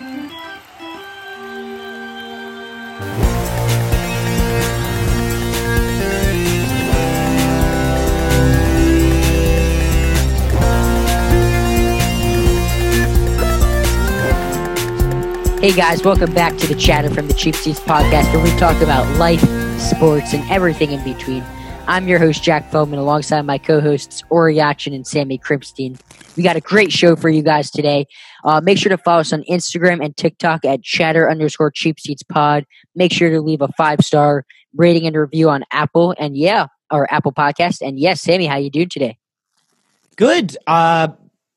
Hey guys, welcome back to the Chatter from the Cheap Seats podcast, where we talk about life, sports, and everything in between. I'm your host, Jack Feldman, alongside my co-hosts Ori Yachin and Sammy Kripstein. We got a great show for you guys today. Uh, make sure to follow us on Instagram and TikTok at chatter underscore cheap seats pod. Make sure to leave a five star rating and review on Apple and yeah, or Apple Podcast. And yes, Sammy, how you doing today? Good. Uh,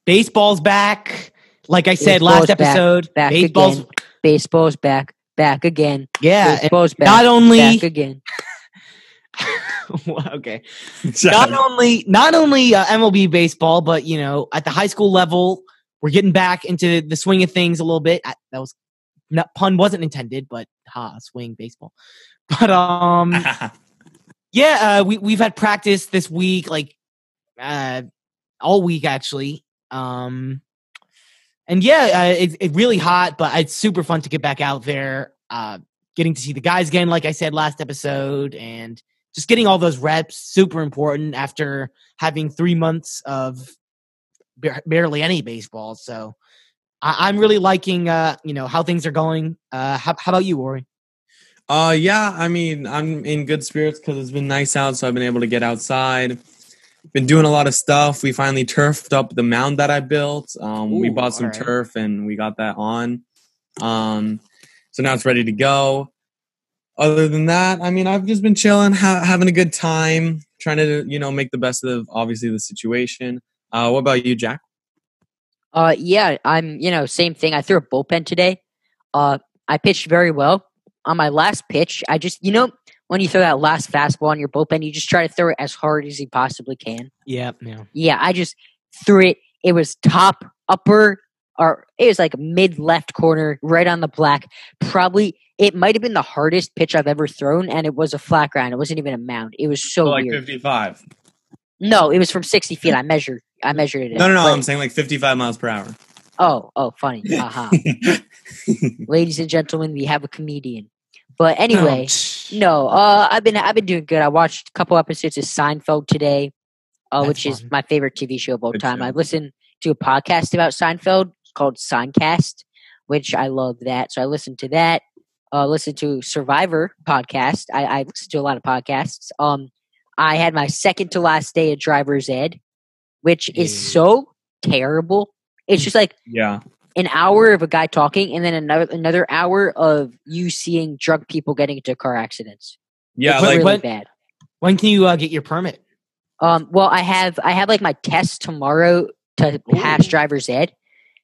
baseball's back. Like I said Baseball's last episode, Back baseball's again. Baseball's back. Back again. yeah. Baseball's back. Not only back again. okay, not only not only uh, MLB baseball, but you know, at the high school level, we're getting back into the swing of things a little bit. I, that was not, pun wasn't intended, but ha, swing baseball. But um, yeah, uh, we we've had practice this week, like uh, all week actually. Um, and yeah, uh, it's it really hot, but it's super fun to get back out there. Uh, getting to see the guys again, like I said last episode, and just getting all those reps, super important after having three months of barely any baseball. So I- I'm really liking, uh, you know, how things are going. Uh, how, how about you, Ori? Uh, yeah. I mean, I'm in good spirits because it's been nice out, so I've been able to get outside. Been doing a lot of stuff. We finally turfed up the mound that I built. Um, we bought some alright. turf and we got that on. Um, so now it's ready to go. Other than that, I mean, I've just been chilling, ha- having a good time, trying to you know make the best of obviously the situation. Uh, what about you, Jack? Uh, yeah, I'm. You know, same thing. I threw a bullpen today. Uh, I pitched very well on my last pitch. I just, you know, when you throw that last fastball on your bullpen, you just try to throw it as hard as you possibly can. Yeah, yeah. Yeah, I just threw it. It was top, upper, or it was like mid left corner, right on the black. Probably, it might have been the hardest pitch I've ever thrown, and it was a flat ground. It wasn't even a mound. It was so like 55. No, it was from sixty feet. I measured. I measured it. No, no, no. But- I'm saying like 55 miles per hour. Oh, oh, funny. Haha. ladies and gentlemen, we have a comedian. But anyway, no, uh, I've been I've been doing good. I watched a couple episodes of Seinfeld today, uh, which is my favorite TV show of all Good time. show. I listened to a podcast about Seinfeld called Seincast, which I love that. So I listened to that. Uh, listened to Survivor podcast. I, I listen to a lot of podcasts. Um, I had my second to last day at driver's ed, which is Yeah. so terrible. It's just like yeah. an hour of a guy talking and then another another hour of you seeing drunk people getting into car accidents. Yeah, it's like really what- bad. When can you uh, get your permit? Um, well, I have I have like my test tomorrow to pass Ooh. driver's ed,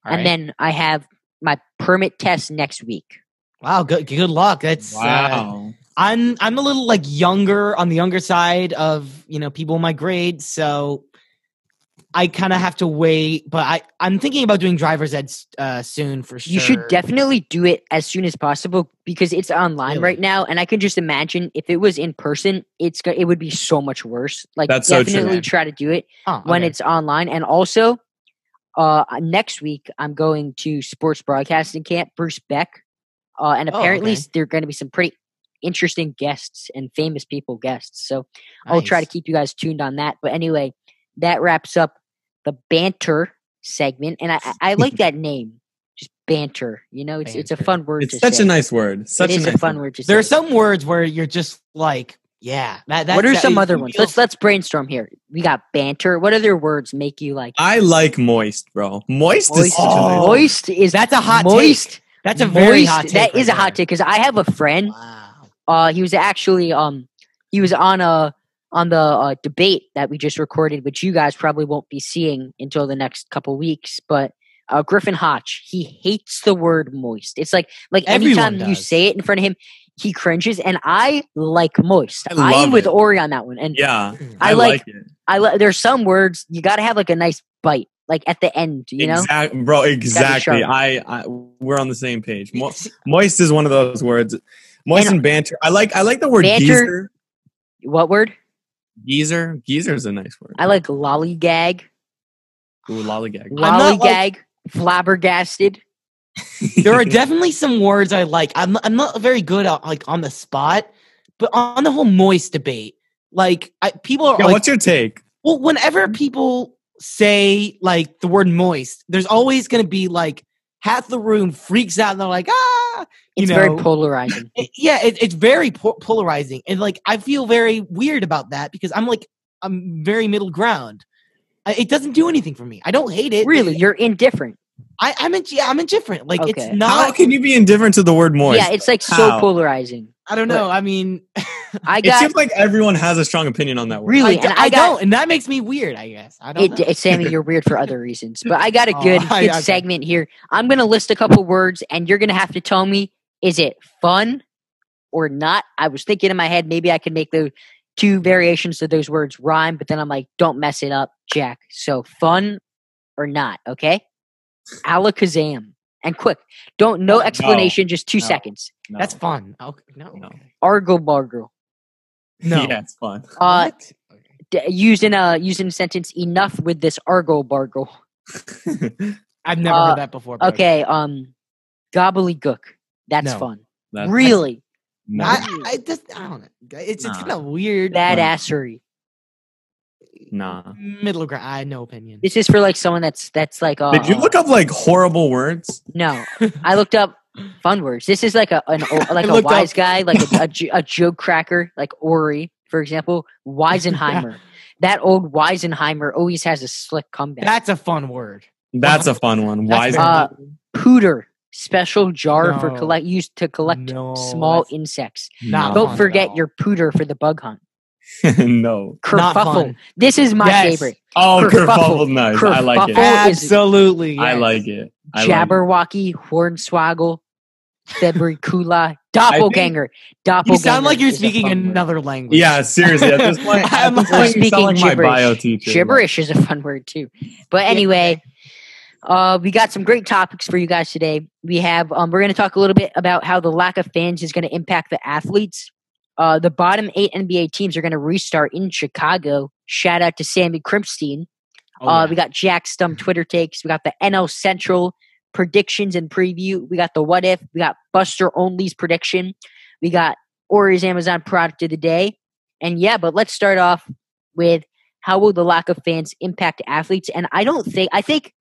All and right. then I have my permit test next week. wow, good good luck. That's uh, wow. I'm I'm a little like younger on the younger side of you know people in my grade, so I kind of have to wait. But I I'm thinking about doing driver's ed uh, soon for sure. You should definitely do it as soon as possible because it's online Really? right now, and I can just imagine if it was in person, it's go- it would be so much worse. Like That's so true, definitely try to do it. Oh, when okay. it's online. And also, uh, next week I'm going to sports broadcasting camp, Bruce Beck, uh, and Oh, apparently okay. there are going to be some pretty interesting guests and famous people guests. So I'll try to keep you guys tuned on that. But anyway, that wraps up the banter segment, and I, I, I like that name. Just banter, you know, it's it's a fun word. It's to such say. a nice word. Such it is a a, nice fun word. word to There are some words where you're just like, yeah. That, that, what are that- some other ones? feel- Let's let's brainstorm here. We got banter. What other words make you like I like moist, bro. Moist, is moist? such a nice Oh. moist is That's a hot moist. take. That's a very moist- hot take. That is right a hot take because I have a friend. Wow. Uh, he was actually um he was on a on the uh, debate that we just recorded, which you guys probably won't be seeing until the next couple weeks. But uh, Griffin Hotch, he hates the word moist. It's like like Everyone anytime you say it in front of him, he cringes. And I like moist. I am with it. Ori on that one. And Yeah, I I, like- like, it. I li- there's some words you got to have like a nice bite, like at the end. You know, Exact- bro. Exactly. I, I we're on the same page. Mo- moist is one of those words. Moist And- and, banter. I like. I like the word Banter- geezer. what word? Geezer. Geezer is a nice word. I like lollygag, Ooh, lollygag. not like- lollygag, flabbergasted. There are definitely some words I like. I'm I'm not very good at like on the spot, but on the whole moist debate, like I, people are Yeah, like, what's your take? well, whenever people say like the word moist, there's always going to be like half the room freaks out and they're like, ah, you It's know, very polarizing. it- yeah, it, it's very po- polarizing, and like I feel very weird about that because I'm like I'm very middle ground. I, it doesn't do anything for me. I don't hate it. really, you're indifferent. I, I'm in, yeah, I'm indifferent. Like Okay. it's How can you be indifferent to the word moist? yeah, it's like so How? polarizing. I don't know. I mean, I it seems like everyone has a strong opinion on that word. Really? I, d- and I I got- don't, and that makes me weird. I guess I don't. it, know. it, Sammy, you're weird for other reasons, but I got a Oh, good, I- good okay. segment here. I'm gonna list a couple words, and you're gonna have to tell me is it fun or not. I was thinking in my head maybe I could make the two variations of those words rhyme, but then I'm like, don't mess it up, Jack. So fun or not? Okay. Alakazam and quick. Don't no No. explanation, just two No. seconds. No. That's fun. Okay, no, No. Argo bargo. no. Yeah, it's fun. Uh, What? D- using a using a sentence. Enough with this argo bargo. I've never uh, heard that before. but Okay. Um, gobbledygook. That's No. fun. That's- really No. I, I just I don't know. It's it's kind of weird. badassery. Nah. Middle ground. I had no opinion. This is for like someone that's that's like. Uh, Did you look up like horrible words? No, I looked up fun words. This is like a an, like a wise up- guy, like a, a, a joke cracker, like Ori, for example. Weisenheimer. that old Weisenheimer always has a slick comeback. That's a fun word. That's a fun one. That's Why is very Uh. Pooter, special jar for collect used to collect No, small insects. not Don't fun forget all. your pooter for the bug hunt. no. Not Kerfuffle. fun. This is my Yes. favorite. Oh, Kerfuffle. kerfuffle, nice. I like it. Kerfuffle. is- Absolutely. I like it. I like it. Jabberwocky, Hornswoggle, Febricula, Doppelganger. Doppelganger. You sound like you're speaking fun word. another language. Yeah, seriously. At this point, at I'm this like- point you sound like Speaking my bio gibberish. teacher. Gibberish is a fun word too. But anyway, uh, we got some great topics for you guys today. We have um, we're going to talk a little bit about how the lack of fans is going to impact the athletes. Uh, the bottom eight NBA teams are going to restart in Chicago. Shout out to Sammy Krimpstein. Oh, uh. We got Jack Stum Twitter takes. We got the NL Central predictions and preview. We got the what if. We got Buster Olney's prediction. We got Ori's Amazon product of the day. And yeah, but let's start off with how will the lack of fans impact athletes? And I don't think I think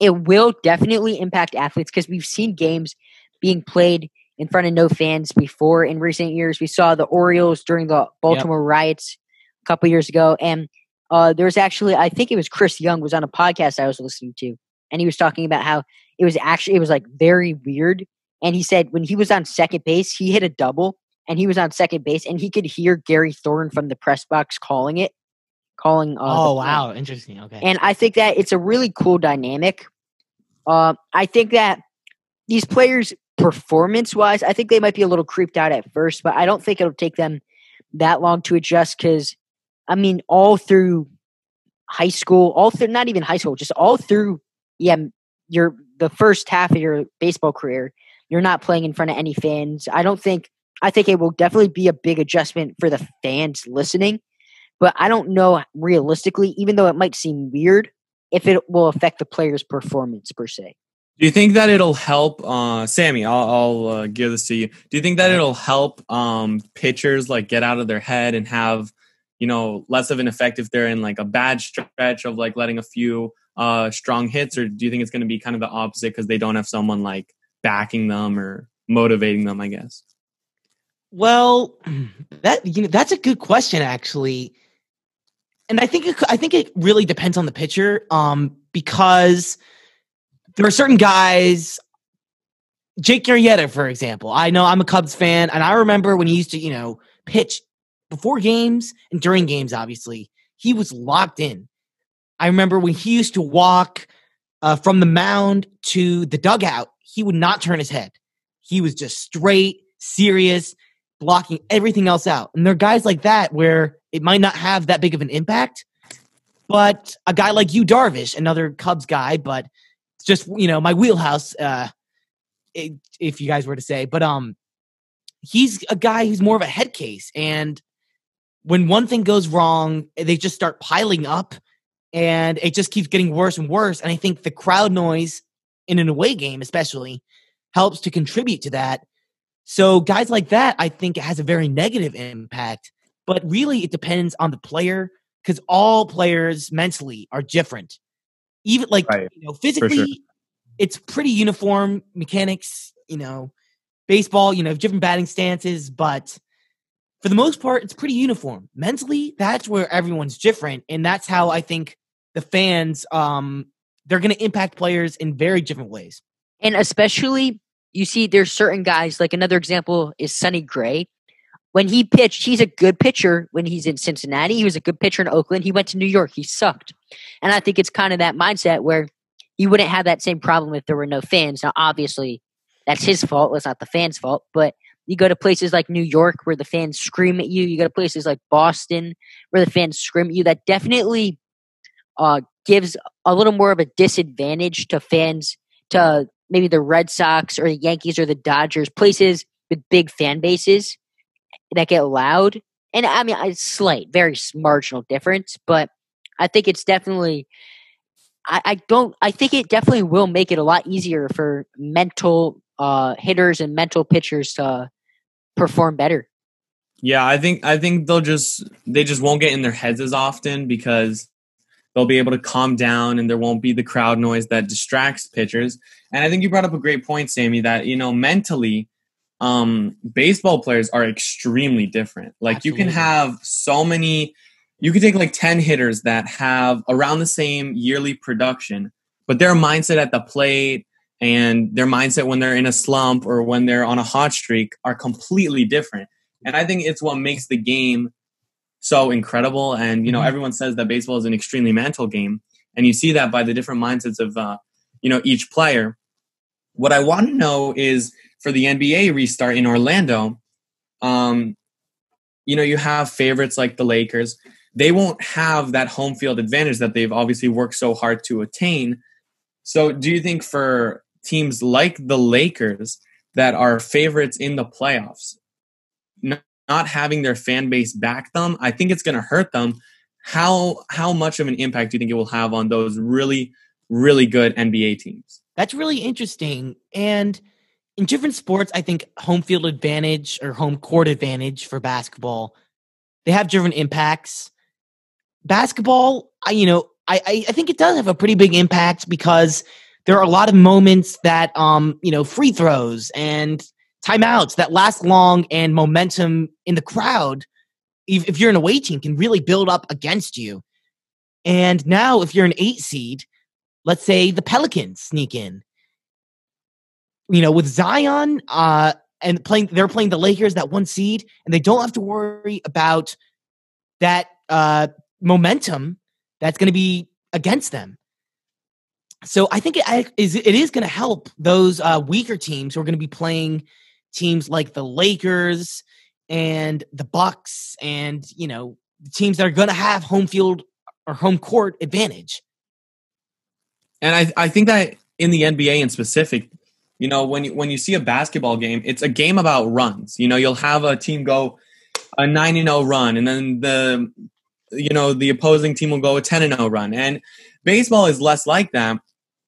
it will definitely impact athletes because we've seen games being played in front of no fans before in recent years. We saw the Orioles during the Baltimore riots a couple years ago, and uh, there was actually I think it was Chris Young was on a podcast I was listening to, and he was talking about how it was actually it was like very weird. And he said when he was on second base, he hit a double, and he was on second base, and he could hear Gary Thorne from the press box calling it, calling. Uh, oh wow, interesting. Okay. And I think that it's a really cool dynamic. Uh, I think that these players, performance wise, I think they might be a little creeped out at first, but I don't think it'll take them that long to adjust because, I mean, all through high school, all through, not even high school, just all through, yeah, your, the first half of your baseball career, you're not playing in front of any fans. I don't think, I think it will definitely be a big adjustment for the fans listening but I don't know realistically, even though it might seem weird, if it will affect the player's performance per se. Do you think that it'll help, uh, Sammy? I'll, I'll uh, give this to you. Do you think that it'll help um, pitchers like get out of their head and have, you know, less of an effect if they're in like a bad stretch of like letting a few uh, strong hits, or do you think it's going to be kind of the opposite because they don't have someone like backing them or motivating them? I guess. Well, that you know that's a good question actually, and I think it, I think it really depends on the pitcher, um, because there are certain guys. Jake Arrieta, for example, I know I'm a Cubs fan, and I remember when he used to, you know, pitch before games and during games. Obviously, he was locked in. I remember when he used to walk uh, from the mound to the dugout, he would not turn his head. He was just straight, serious, blocking everything else out. And there are guys like that where it might not have that big of an impact. But a guy like you, Darvish, another Cubs guy, but just you know my wheelhouse. Uh, if you guys were to say, but um, he's a guy who's more of a head case, and when one thing goes wrong, they just start piling up, and it just keeps getting worse and worse. And I think the crowd noise in an away game, especially, helps to contribute to that. So guys like that, I think it has a very negative impact. But really, it depends on the player because all players mentally are different. Even like right. you know, physically, sure. it's pretty uniform mechanics. You know, baseball, you know, different batting stances, but for the most part, it's pretty uniform. Mentally, that's where everyone's different, and that's how I think the fans um they're going to impact players in very different ways. And especially, you see, there's certain guys. Like another example is Sonny Gray. When he pitched, he's a good pitcher. When he's in Cincinnati, he was a good pitcher in Oakland. He went to New York, he sucked. And I think it's kind of that mindset where you wouldn't have that same problem if there were no fans. Now, obviously, that's his fault. It's not the fans' fault. But you go to places like New York where the fans scream at you. You go to places like Boston where the fans scream at you. That definitely uh, gives a little more of a disadvantage to fans to maybe the Red Sox or the Yankees or the Dodgers, places with big fan bases that get loud. And I mean, it's slight, very marginal difference, but I think it's definitely I, I, don't I think it definitely will make it a lot easier for mental uh, hitters and mental pitchers to perform better. Yeah, I think I think they'll just they just won't get in their heads as often because they'll be able to calm down and there won't be the crowd noise that distracts pitchers. And I think you brought up a great point, Sammy, that you know mentally, um, baseball players are extremely different. Like Absolutely. you can have so many, you can take like ten hitters that have around the same yearly production, but their mindset at the plate and their mindset when they're in a slump or when they're on a hot streak are completely different. And I think it's what makes the game so incredible. And you know, mm-hmm. everyone says that baseball is an extremely mental game, and you see that by the different mindsets of uh, you know each player. What I want to know is for the NBA restart in Orlando. Um, you know, you have favorites like the Lakers. They won't have that home field advantage that they've obviously worked so hard to attain. So, do you think for teams like the Lakers that are favorites in the playoffs, not, having their fan base back them, I think it's going to hurt them. How how much of an impact do you think it will have on those really really good NBA teams? That's really interesting. And in different sports, I think home field advantage or home court advantage for basketball, they have different impacts. Basketball, I you know, I I think it does have a pretty big impact because there are a lot of moments that um you know free throws and timeouts that last long and momentum in the crowd if, if you're an away team can really build up against you and now if you're an eight seed let's say the pelicans sneak in you know with zion uh and playing they're playing the lakers that one seed and they don't have to worry about that uh momentum that's going to be against them so I think it is it is going to help those uh, weaker teams who are going to be playing teams like the Lakers and the Bucks, and you know teams that are going to have home field or home court advantage. And I I think that in the NBA in specific, you know when you, when you see a basketball game, it's a game about runs. You know you'll have a team go a nine and zero oh run, and then the you know the opposing team will go a 10 and 0 run and baseball is less like that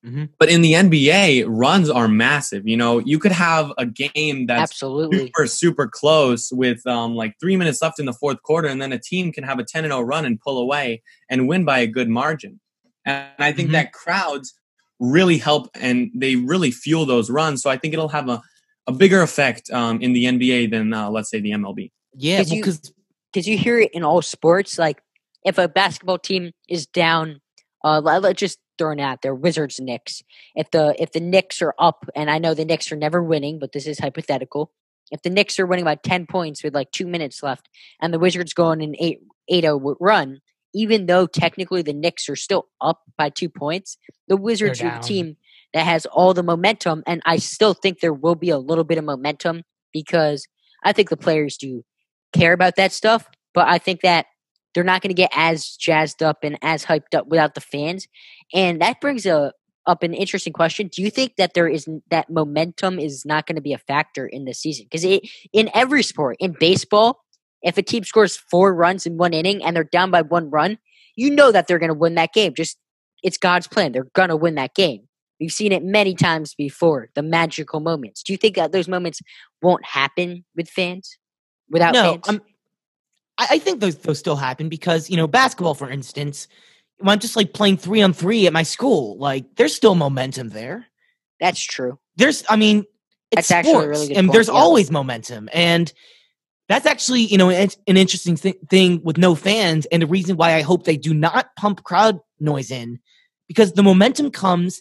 Mm-hmm. But in the NBA, runs are massive. You know, you could have a game that's absolutely super, super close with um, like three minutes left in the fourth quarter, and then a team can have a 10 and 0 run and pull away and win by a good margin. And I think mm-hmm. that crowds really help and they really fuel those runs. So I think it'll have a, a bigger effect um, in the NBA than, uh, let's say, the MLB. Yeah, because well, you hear it in all sports. Like if a basketball team is down, uh, let's just thrown out there, Wizards Knicks. If the if the Knicks are up, and I know the Knicks are never winning, but this is hypothetical. If the Knicks are winning by ten points with like two minutes left, and the Wizards go on an eight eight zero run, even though technically the Knicks are still up by two points, the Wizards are the team that has all the momentum, and I still think there will be a little bit of momentum because I think the players do care about that stuff. But I think that they're not going to get as jazzed up and as hyped up without the fans. And that brings a, up an interesting question. Do you think that there is that momentum is not going to be a factor in the season? Because in every sport, in baseball, if a team scores four runs in one inning and they're down by one run, you know that they're going to win that game. Just it's God's plan. They're going to win that game. We've seen it many times before, the magical moments. Do you think that those moments won't happen with fans? Without no, fans? I'm, I I think those those still happen because you know basketball, for instance, when I'm just like playing three on three at my school, like there's still momentum there. That's true. There's, I mean, it's That's actually a sports, really good and point, there's yeah. always momentum, and that's actually you know an, an interesting th- thing with no fans, and the reason why I hope they do not pump crowd noise in, because the momentum comes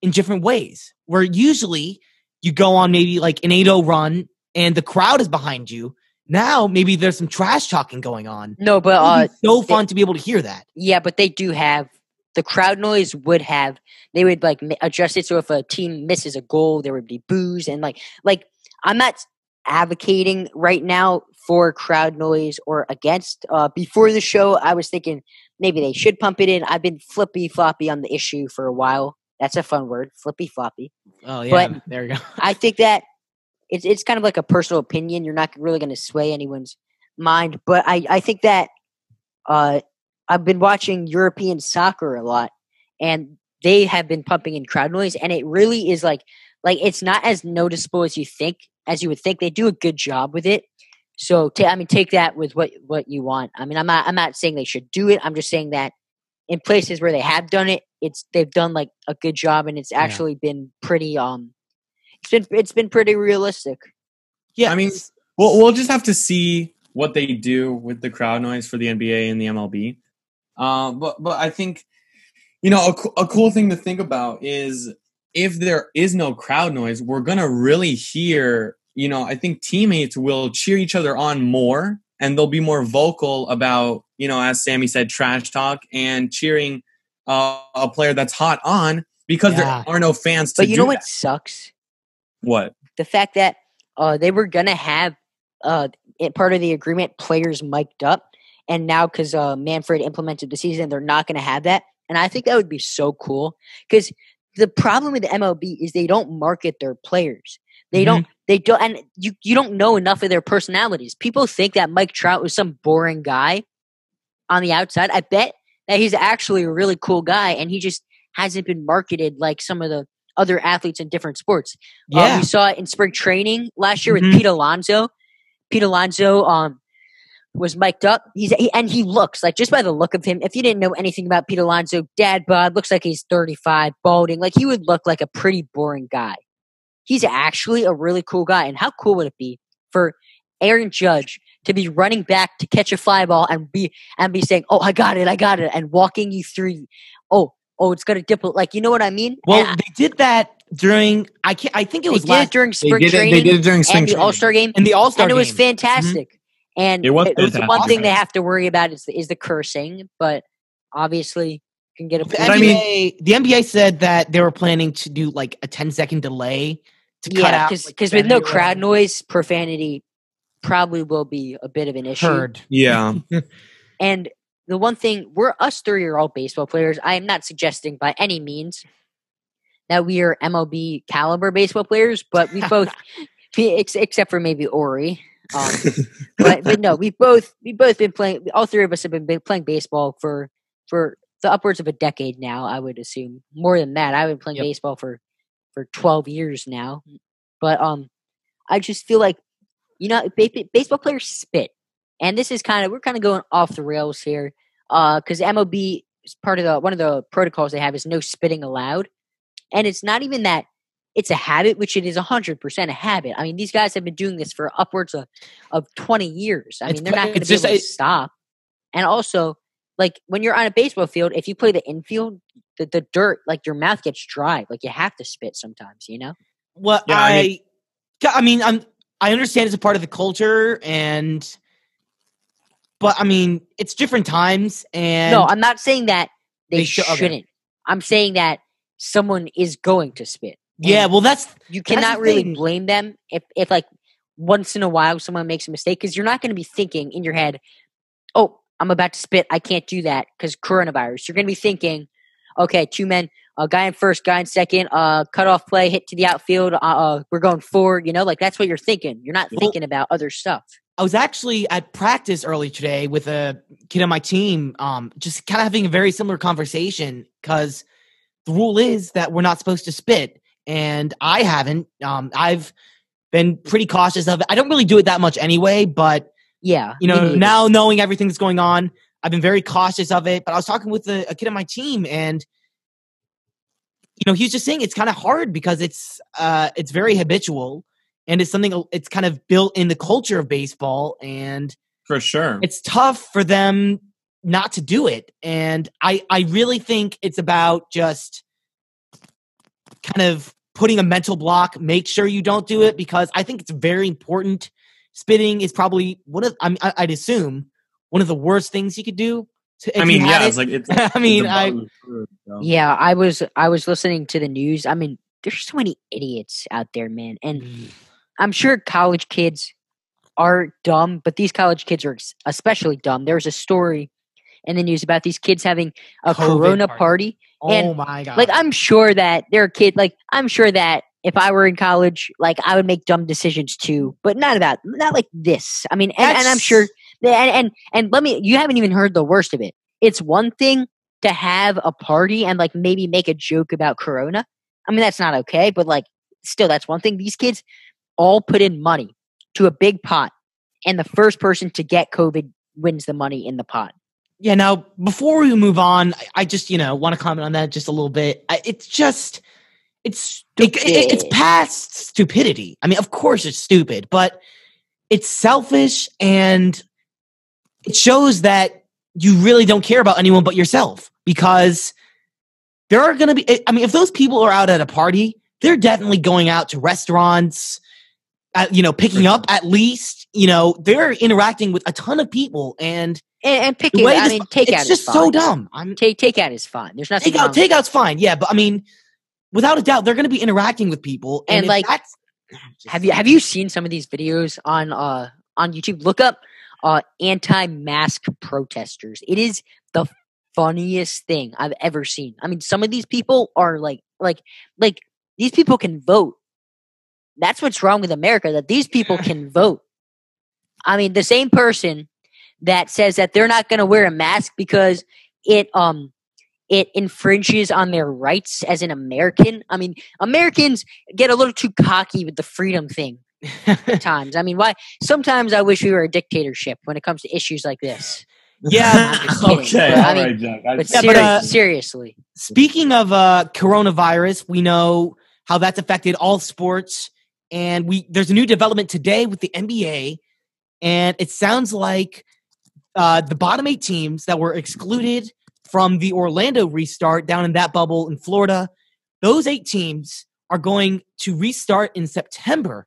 in different ways. Where usually you go on maybe like an 8-0 run, and the crowd is behind you. Now maybe there's some trash talking going on. No, but uh, so fun to be able to hear that. Yeah, but they do have the crowd noise would have they would like adjust it so if a team misses a goal there would be boos and like like I'm not advocating right now for crowd noise or against uh before the show I was thinking maybe they should pump it in I've been flippy floppy on the issue for a while that's a fun word flippy floppy Oh yeah, yeah, there you go. I think that it's it's kind of like a personal opinion. You're not really going to sway anyone's mind, but I I think that uh, I've been watching European soccer a lot, and they have been pumping in crowd noise, and it really is like like it's not as noticeable as you think as you would think. They do a good job with it. So ta- I mean, take that with what what you want. I mean, I'm not I'm not saying they should do it. I'm just saying that in places where they have done it, it's they've done like a good job, and it's Yeah. actually been pretty um it's been it's been pretty realistic. Yeah, I mean, We'll we'll just have to see what they do with the crowd noise for the NBA and the MLB. Uh, but but I think you know a, co- a cool thing to think about is if there is no crowd noise, we're gonna really hear. You know, I think teammates will cheer each other on more, and they'll be more vocal about you know, as Sammy said, trash talk and cheering uh, a player that's hot on because Yeah. there are no fans to But you know what that. sucks? What? The fact that uh they were gonna have uh part of the agreement players mic'd up, and now because uh Manfred implemented the season, they're not gonna have that. And I think that would be so cool because the problem with the MLB is they don't market their players. They don't. They don't, and you you don't know enough of their personalities. People think that Mike Trout was some boring guy on the outside. I bet that he's actually a really cool guy, and he just hasn't been marketed like some of the other athletes in different sports. Uh, yeah. we saw it in spring training last year Mhm. with Pete Alonso. Pete Alonso um, was mic'd up. He's he, and he looks like just by the look of him. If you didn't know anything about Pete Alonso, dad bod looks like he's 35, balding. Like he would look like a pretty boring guy. He's actually a really cool guy. And how cool would it be for Aaron Judge to be running back to catch a fly ball and be and be saying, "Oh, I got it, I got it," and walking you through. Oh, oh, it's gonna dip. Like you know what I mean? Well, And they did that during. I can't. I think it they was did last it during They spring did it. training They did it during spring and the. All Star game, and the All Star game and it was game. Mm-hmm. fantastic. And It was the one thing they have to worry about is the, is the cursing, but obviously you can get a. The But I mean- the NBA said that they were planning to do like a 10 second delay to cut yeah, out because like, with no profanity crowd noise, profanity probably will be a bit of an issue. Heard. Yeah. And the one thing we're us three year old baseball players. I am not suggesting by any means that we are MLB caliber baseball players, but we both, except for maybe Ori. Um, but but no, we've both we both been playing. All three of us have been playing baseball for for the upwards of a decade now. I would assume more than that. I've been playing Yep. baseball for for twelve years now. But um, I just feel like you know ba- baseball players spit, and this is kind of we're kind of going off the rails here. Uh, because MLB is part of the one of the protocols they have is no spitting allowed, and it's not even that. It's a habit, which it is hundred percent a habit. I mean, these guys have been doing this for upwards of of 20 years. I It's mean, they're not going to be able to stop. And also, like when you're on a baseball field, if you play the infield, the, the dirt, like your mouth gets dry. Like you have to spit sometimes, you know? Well, Yeah, I I, mean- I mean, I'm, I understand it's a part of the culture, and, but I mean, it's different times, and no, I'm not saying that they, They should- okay. shouldn't. I'm saying that someone is going to spit. Yeah, well, that's you that's cannot really thing. blame them if, if like once in a while someone makes a mistake because you're not going to be thinking in your head, oh, I'm about to spit. I can't do that because coronavirus. You're going to be thinking, okay, two men, a guy in first, guy in second, uh, cut off play, hit to the outfield. Uh, uh, we're going forward. You know, like that's what you're thinking. You're not Well- thinking about other stuff. I was actually at practice early today with a kid on my team, um, just kind of having a very similar conversation because the rule is that we're not supposed to spit, and I haven't. Um, I've been pretty cautious of it. I don't really do it that much anyway, but yeah, you know, now knowing everything that's going on, I've been very cautious of it. But I was talking with a, a kid on my team, and you know, he's just saying it's kind of hard because it's uh, it's very habitual, and it's something it's kind of built in the culture of baseball, and for sure, it's tough for them not to do it. And I I really think it's about just kind of putting a mental block. Make sure you don't do it because I think it's very important. Spitting is probably one of I I'd assume one of the worst things you could do. To, I mean, yeah, it. it's like it's. I mean, I. Yeah, I was I was listening to the news. I mean, there's so many idiots out there, man, and mm. I'm sure college kids are dumb, but these college kids are especially dumb. There was a story in the news about these kids having a COVID Corona party. party. Oh and, my god! Like I'm sure that there are kids. Like I'm sure that if I were in college, like I would make dumb decisions too, but not about not like this. I mean, and, and I'm sure. And, and and let me. You haven't even heard the worst of it. It's one thing to have a party and like maybe make a joke about Corona. I mean, that's not okay, but like still, that's one thing. These kids all put in money to a big pot, and the first person to get COVID wins the money in the pot. Yeah. Now, before we move on, I just you know want to comment on that just a little bit. It's just it's it, it, it's past stupidity. I mean, of course it's stupid, but it's selfish and it shows that you really don't care about anyone but yourself because there are going to be I mean, if those people are out at a party, they're definitely going out to restaurants, uh, you know, picking up at least, you know, they're interacting with a ton of people and and, and picking. I mean, takeout. It's just so dumb. I'm take takeout is fine. There's nothing. Takeout. Takeout's fine. Yeah, but I mean, without a doubt, they're going to be interacting with people, and, and like, have you have you seen some of these videos on uh on YouTube? Look up uh anti-mask protesters. It is the funniest thing I've ever seen. I mean, some of these people are like like like these people can vote. That's what's wrong with America that these people can vote. I mean, the same person that says that they're not going to wear a mask because it um it infringes on their rights as an American. I mean, Americans get a little too cocky with the freedom thing at times. I mean, why? Sometimes I wish we were a dictatorship when it comes to issues like this. Yeah. okay. But, I mean, right, Jack. I, but, yeah, but uh, seriously. Speaking of uh, coronavirus, we know how that's affected all sports, and we there's a new development today with the NBA, and it sounds like uh, the bottom eight teams that were excluded from the Orlando restart down in that bubble in Florida, those eight teams are going to restart in September.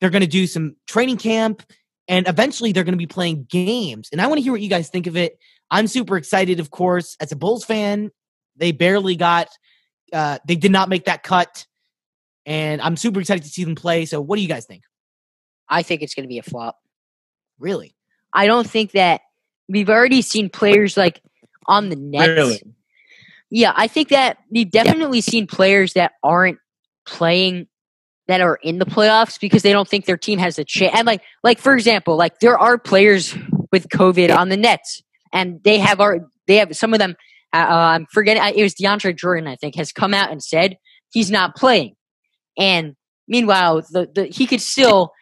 They're going to do some training camp and eventually they're going to be playing games. And I want to hear what you guys think of it. I'm super excited, of course, as a Bulls fan. They barely got, uh, they did not make that cut. And I'm super excited to see them play. So, what do you guys think? I think it's going to be a flop. Really? I don't think that we've already seen players like on the Nets. Really? Yeah, I think that we've definitely yeah. seen players that aren't playing that are in the playoffs because they don't think their team has a chance. And like, like for example, like there are players with COVID on the Nets, and they have our they have some of them. Uh, uh I'm forgetting. It was DeAndre Jordan, I think, has come out and said he's not playing. And meanwhile, the, the he could still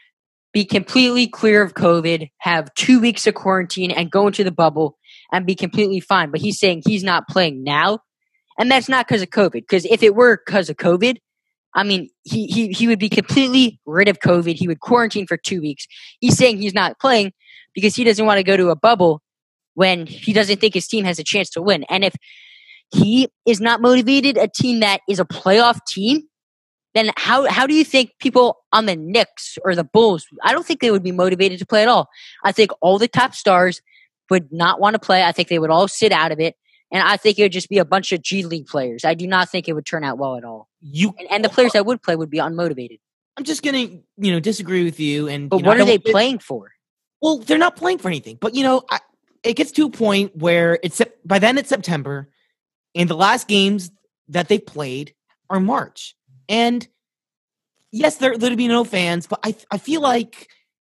be completely clear of COVID, have two weeks of quarantine, and go into the bubble and be completely fine. But he's saying he's not playing now. And that's not because of COVID. Because if it were because of COVID, I mean, he, he, he would be completely rid of COVID. He would quarantine for two weeks. He's saying he's not playing because he doesn't want to go to a bubble when he doesn't think his team has a chance to win. And if he is not motivated, a team that is a playoff team, then how how do you think people on the Knicks or the Bulls? I don't think they would be motivated to play at all. I think all the top stars would not want to play. I think they would all sit out of it, and I think it would just be a bunch of G League players. I do not think it would turn out well at all. You and, and the players that would play would be unmotivated. I'm just gonna you know disagree with you. And but you know, what are they playing for? Well, they're not playing for anything. But you know, I, it gets to a point where it's by then it's September, and the last games that they played are March. And yes, there there'd be no fans, but I I feel like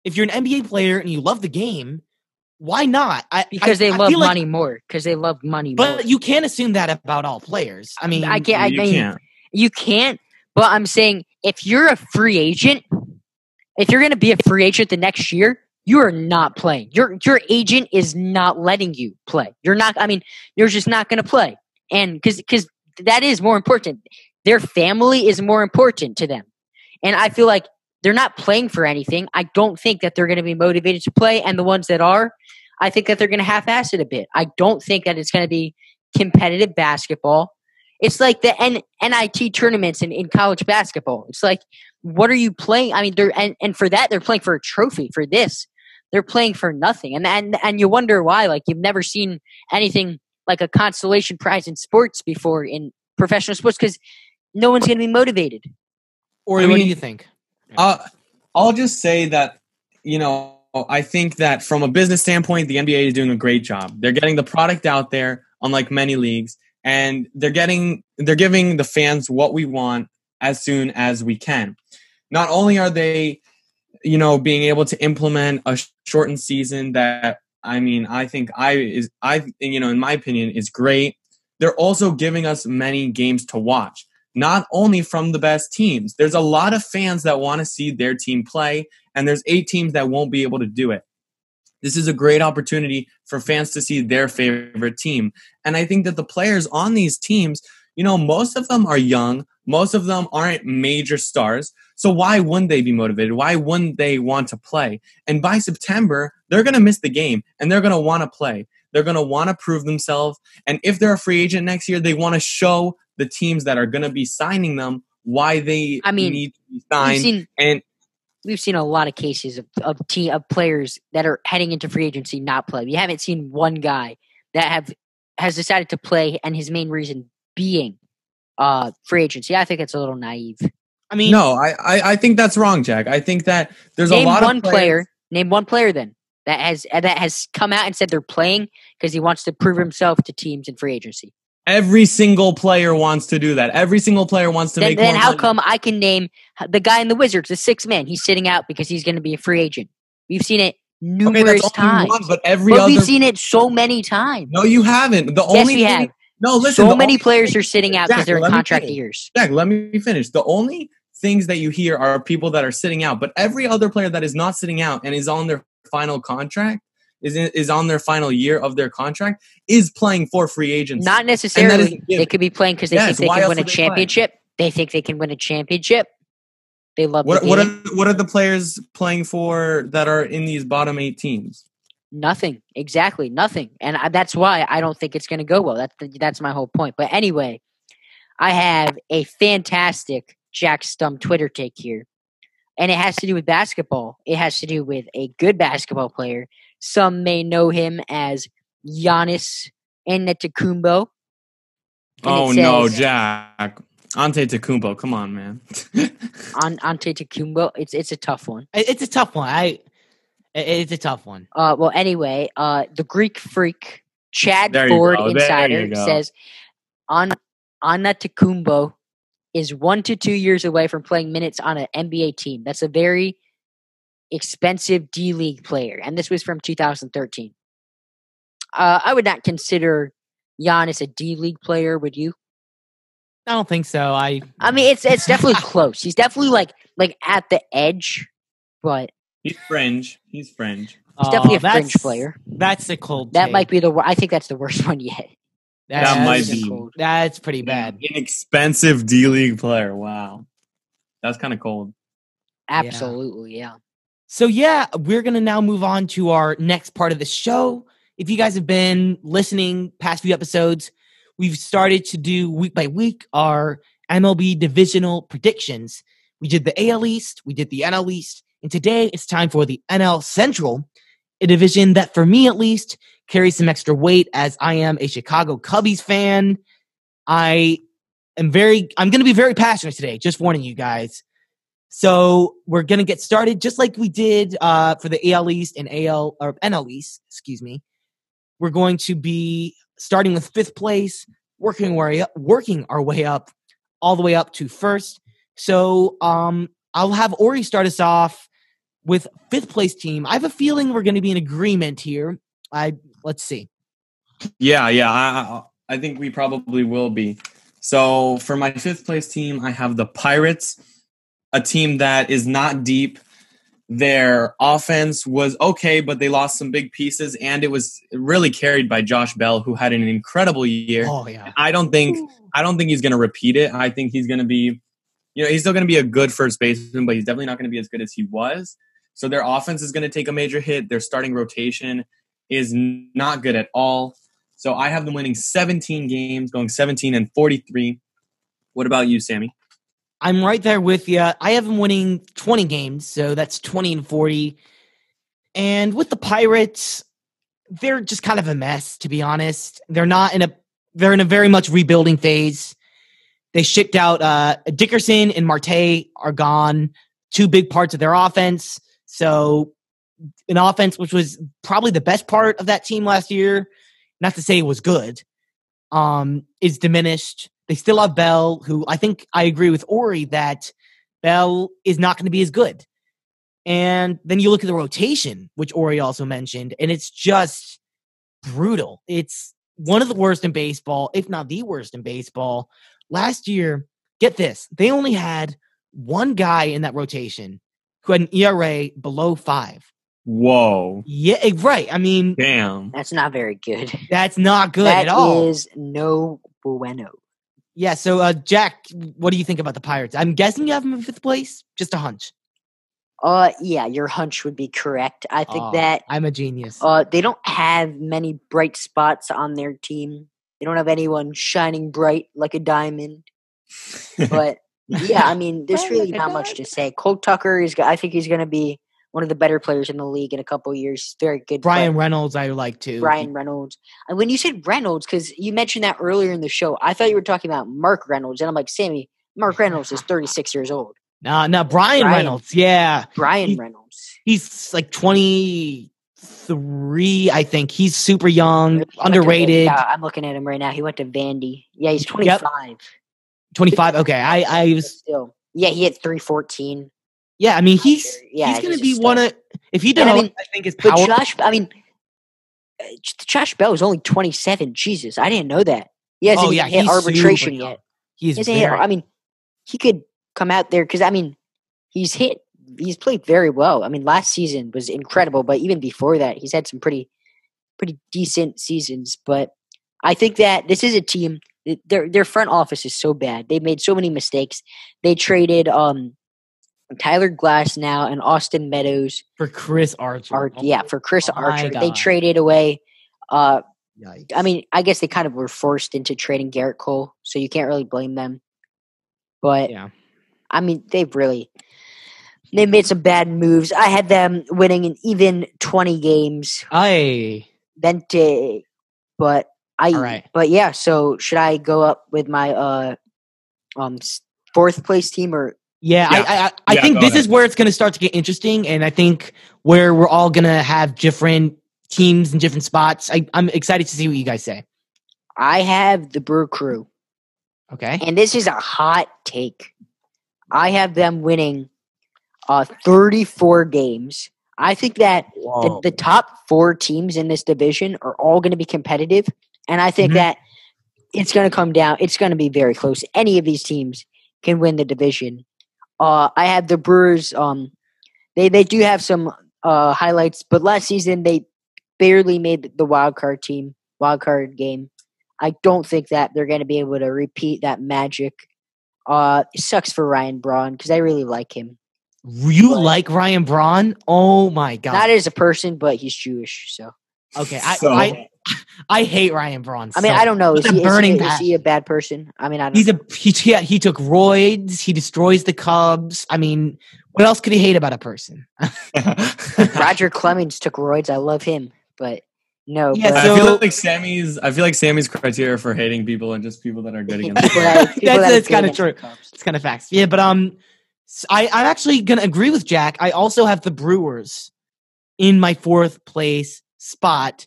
if you're an NBA player and you love the game, Why not? I, because I, they I love feel like- money more. Because they love money more. But you can't assume that about all players. I mean, I can't. I you mean, can't. you can't. But I'm saying if you're a free agent, if you're going to be a free agent the next year, you are not playing. Your your agent is not letting you play. You're not. I mean, you're just not going to play, and because because that is more important. Their family is more important to them, and I feel like they're not playing for anything. I don't think that they're going to be motivated to play, and the ones that are, I think that they're going to half-ass it a bit. I don't think that it's going to be competitive basketball. It's like the N- NIT tournaments in, in college basketball. It's like, what are you playing? I mean, they're and, and for that they're playing for a trophy. For this, they're playing for nothing, and and and you wonder why. Like you've never seen anything like a consolation prize in sports before in professional sports because no one's going to be motivated. or I what do you think? Uh, I'll just say that you know I think that from a business standpoint, the NBA is doing a great job. They're getting the product out there, unlike many leagues, and they're getting they're giving the fans what we want as soon as we can. Not only are they, you know, being able to implement a shortened season that I mean, I think I is I you know, in my opinion, is great. They're also giving us many games to watch not only from the best teams. There's a lot of fans that want to see their team play, and there's eight teams that won't be able to do it. This is a great opportunity for fans to see their favorite team. And I think that the players on these teams, you know, most of them are young, most of them aren't major stars. So why wouldn't they be motivated? Why wouldn't they want to play? And by September, they're going to miss the game and they're going to want to play. They're going to want to prove themselves. And if they're a free agent next year, they want to show the teams that are going to be signing them why they I mean, need to be We've signed. seen and we've seen a lot of cases of of team of players that are heading into free agency not play. We haven't seen one guy that have has decided to play, and his main reason being uh free agency. I think it's a little naive. I mean, no, I, I I think that's wrong, Jack. I think that there's name a lot one of players, player. Name one player then that has that has come out and said they're playing because he wants to prove himself to teams in free agency. Every single player wants to do that. Every single player wants to Then, make then how money. come I can name the guy in the Wizards, the sixth man? He's sitting out because he's going to be a free agent. We've seen it Okay, numerous that's times. one, but every but other we've seen it so many times. No, you haven't. The yes, only we thing, have. No, listen. so many players are sitting out because they're in contract years. Jack, let me finish. The only things that you hear are people that are sitting out, but every other player that is not sitting out and is on their final contract is in, is on their final year of their contract is playing for free agents. Not necessarily. They could be playing because they Yes, think they can win a they championship. They think they can win a championship. They love what the what are what are the players playing for that are in these bottom eight teams? Nothing. Exactly. Nothing. And I, that's why I don't think it's going to go well. That's the, that's my whole point. But anyway, I have a fantastic Jack Stum Twitter take here. And it has to do with basketball. It has to do with a good basketball player. Some may know him as Giannis Antetokounmpo. And it oh no, Jack. Ante Tacumbo, come on, man. on Antetokounmpo. It's it's a tough one. it's a tough one. I, it- it's a tough one. Uh, well, anyway, uh, the Greek freak Chad There you Ford go, there Insider you go. says on Anna Takumbo is one to two years away from playing minutes on an NBA team. That's a very expensive D League player, and this was from 2013. Uh, I would not consider Giannis a D League player. Would you? I don't think so. I. I mean, it's it's definitely close. He's definitely like like at the edge, but He's fringe. He's fringe. he's definitely Oh, a fringe player. That's a cold. That take. might be the. wor- I think that's the worst one yet. That That's- might be. cold. That's pretty bad. Inexpensive D League player. Wow. That's kind of cold. Absolutely, yeah. So yeah, we're gonna now move on to our next part of the show. If you guys have been listening past few episodes, we've started to do week by week our MLB divisional predictions. We did the AL East, we did the NL East, and today it's time for the NL Central, a division that for me at least carries some extra weight as I am a Chicago Cubbies fan. I am very I'm going to be very passionate today, just warning you guys. So we're gonna get started just like we did uh, for the AL East and AL or NL East, excuse me. We're going to be starting with fifth place, working our way up, working our way up, all the way up to first. So um, I'll have Ori start us off with fifth place team. I have a feeling we're going to be in agreement here. I let's see. Yeah, yeah. I, I think we probably will be. So for my fifth place team, I have the Pirates, a team that is not deep. Their offense was okay, but they lost some big pieces, and it was really carried by Josh Bell, who had an incredible year. Oh yeah. I don't think I don't think he's going to repeat it. I think he's going to be, you know, he's still going to be a good first baseman, but he's definitely not going to be as good as he was. So their offense is going to take a major hit. Their starting rotation is not good at all. So I have them winning 17 games, going 17 and 43. What about you, Sammy? I'm right there with you. I have them winning 20 games, so that's 20 and 40. And with the Pirates, they're just kind of a mess, to be honest. They're not in a they're in a very much rebuilding phase. They shipped out uh, Dickerson and Marte are gone, two big parts of their offense. So an offense which was probably the best part of that team last year, not to say it was good, um, is diminished. They still have Bell, who I think I agree with Ori that Bell is not going to be as good. And then you look at the rotation, which Ori also mentioned, and it's just brutal. It's one of the worst in baseball, if not the worst in baseball. Last year, get this, they only had one guy in that rotation who had an ERA below five. Whoa. Yeah, eh, right. I mean, Damn. That's not very good. that's not good That at all. is no bueno. Yeah. So, uh, Jack, what do you think about the Pirates? I'm guessing you have them in fifth place. Just a hunch. Uh, yeah, your hunch would be correct. I think Aw, that I'm a genius. uh, they don't have many bright spots on their team. They don't have anyone shining bright like a diamond. But yeah, I mean, there's really not much to say. Cole Tucker is. I think he's going to be one of the better players in the league in a couple of years. Very good. Bryan player. Reynolds, I like too. Bryan Reynolds. And when you said Reynolds, because you mentioned that earlier in the show, I thought you were talking about Mark Reynolds, and I'm like, Sammy, Mark Reynolds is 36 years old. No, no, Bryan, Bryan. Reynolds. Yeah, Bryan He- Reynolds. he's like 23, I think. He's super young, He underrated. Yeah, I'm looking at him right now. He went to Vandy. Yeah, he's 25. 25. Okay, I, I was. still, yeah, he hit 314. Yeah, I mean, he's. Yeah, he's gonna be stud. one of. If he And I mean, I think But power. Josh, I mean, uh, Josh Bell is only 27. Jesus, I didn't know that. He hasn't Oh, yeah, hit arbitration yet. he's He hasn't hit- I mean, he could come out there because I mean, he's hit. He's played very well. I mean, last season was incredible, but even before that, he's had some pretty, pretty decent seasons. But I think that this is a team. Their their front office is so bad. They made so many mistakes. They traded um Tyler Glasnow and Austin Meadows. for Chris Archer. Ar- yeah, for Chris Oh my Archer. They traded away. Uh, Yikes. I mean, I guess they kind of were forced into trading Gerrit Cole, so you can't really blame them. But yeah. I mean, they've really they made some bad moves. I had them winning an even twenty games. I Vente, but I All right. but yeah. So should I go up with my uh um fourth place team or Yeah, Yeah. I I, I Yeah, think this ahead. is where it's going to start to get interesting, and I think where we're all going to have different teams in different spots. I, I'm excited to see what you guys say. I have the Brew Crew, Okay, and this is a hot take. I have them winning uh 34 games. I think that the, the top four teams in this division are all going to be competitive, and I think Mhm. that it's going to come down. It's going to be very close. Any of these teams can win the division. Uh, I had the Brewers. Um, they they do have some uh, highlights, but last season they barely made the wild card team, wild card game. I don't think that they're going to be able to repeat that magic. Uh, it sucks for Ryan Braun because I really like him. you But- like Ryan Braun? Oh my god! Not as a person, but he's Jewish, so. okay, I, So- I I hate Ryan Braun. I mean, so I don't know. Is He's a he, is, burning he, is he a bad person? I mean, I don't. He's a he, yeah, he took roids. He destroys the Cubs. I mean, what else could he hate about a person? Roger Clemens took roids. I love him, but no. Yeah, but, I feel like Sammy's. I feel like Sammy's criteria for hating people and just people that are good against. people them. that, people That's- that are that's kinda true. It's kind of facts. Yeah, but um, s- I I'm actually gonna agree with Jack. I also have the Brewers in my fourth place spot,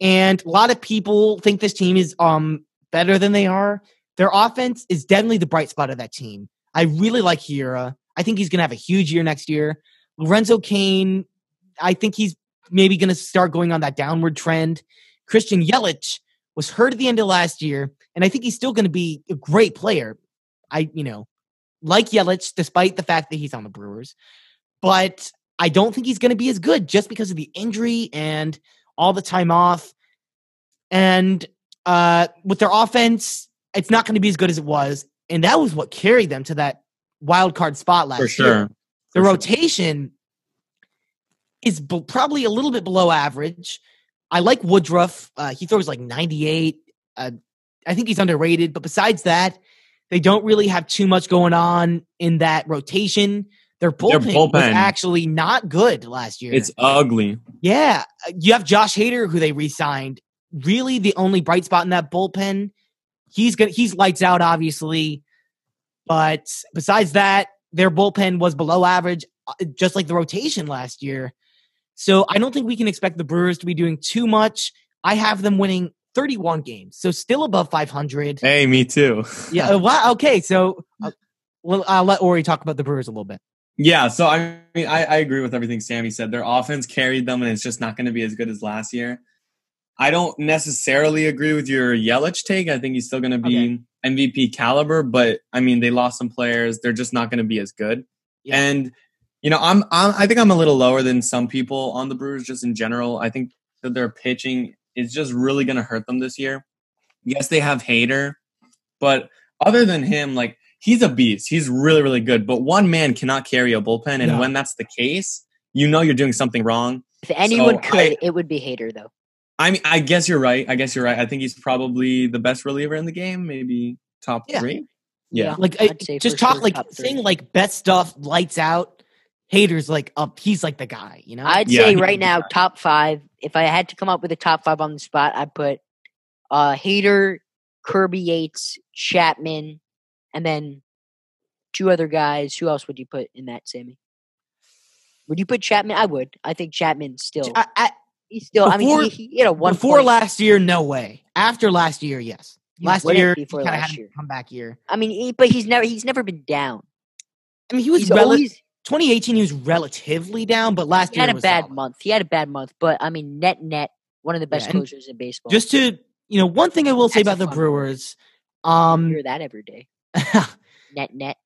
and a lot of people think this team is um better than they are. Their offense is definitely the bright spot of that team. I really like Hiura. I think he's gonna have a huge year next year. Lorenzo Cain, I think he's maybe going to start going on that downward trend. Christian Yelich was hurt at the end of last year, and I think he's still going to be a great player. I, you know, like Yelich, despite the fact that he's on the Brewers, but I don't think he's going to be as good just because of the injury and all the time off. And uh, with their offense, it's not going to be as good as it was, and that was what carried them to that wild card spot last For sure. year. The For sure. rotation is b- probably a little bit below average. I like Woodruff. Uh, he throws like 98. Uh, I think he's underrated. But besides that, they don't really have too much going on in that rotation. Their bullpen, was bullpen. actually not good last year. It's ugly. yeah, uh, you have Josh Hader, who they re-signed. Really, the only bright spot in that bullpen. He's gonna he's lights out, obviously, but besides that, their bullpen was below average, uh, just like the rotation last year. So I don't think we can expect the Brewers to be doing too much. I have them winning 31 games, so still above 500. Hey, me too. Yeah. uh, wow. Okay. So, uh, well, I'll let Ori talk about the Brewers a little bit. Yeah, so I mean, I, I agree with everything Sammy said. Their offense carried them, and it's just not going to be as good as last year. I don't necessarily agree with your Yelich take. I think he's still going to be MVP caliber, but I mean, they lost some players. They're just not going to be as good. Yeah. And you know, I'm, I'm I think I'm a little lower than some people on the Brewers just in general. I think that their pitching is just really going to hurt them this year. Yes, they have Hader, but other than him, like he's a beast. He's really, really good. But one man cannot carry a bullpen, and No. when that's the case, you know you're doing something wrong. If anyone So, could, I- it would be Hader though. I mean, I guess you're right. I guess you're right. I think he's probably the best reliever in the game, maybe top Yeah. three. Yeah. Like, I, just talk sure like top saying like best stuff, lights out. Hader's like up. He's like the guy, you know. I'd Yeah, say right now top five. If I had to come up with a top five on the spot, I'd put uh Hader, Kirby Yates, Chapman, and then two other guys. Who else would you put in that, Sammy? Would you put Chapman? I would. I think Chapman still. I- I- he's still. I before- mean, he, he had a one before point- last year, no way. After last year, yes. he Last year, before kind of last had year. a comeback year. I mean, he, but he's never. He's never been down. I mean, he was He's rel- always. 2018. He was relatively down, but last He year had a bad solid. month. He had a bad month, but I mean, net net, one of the best closers in baseball. Just to you know, one thing I will say That's a about the Brewers. Um, hear that every day. Net net.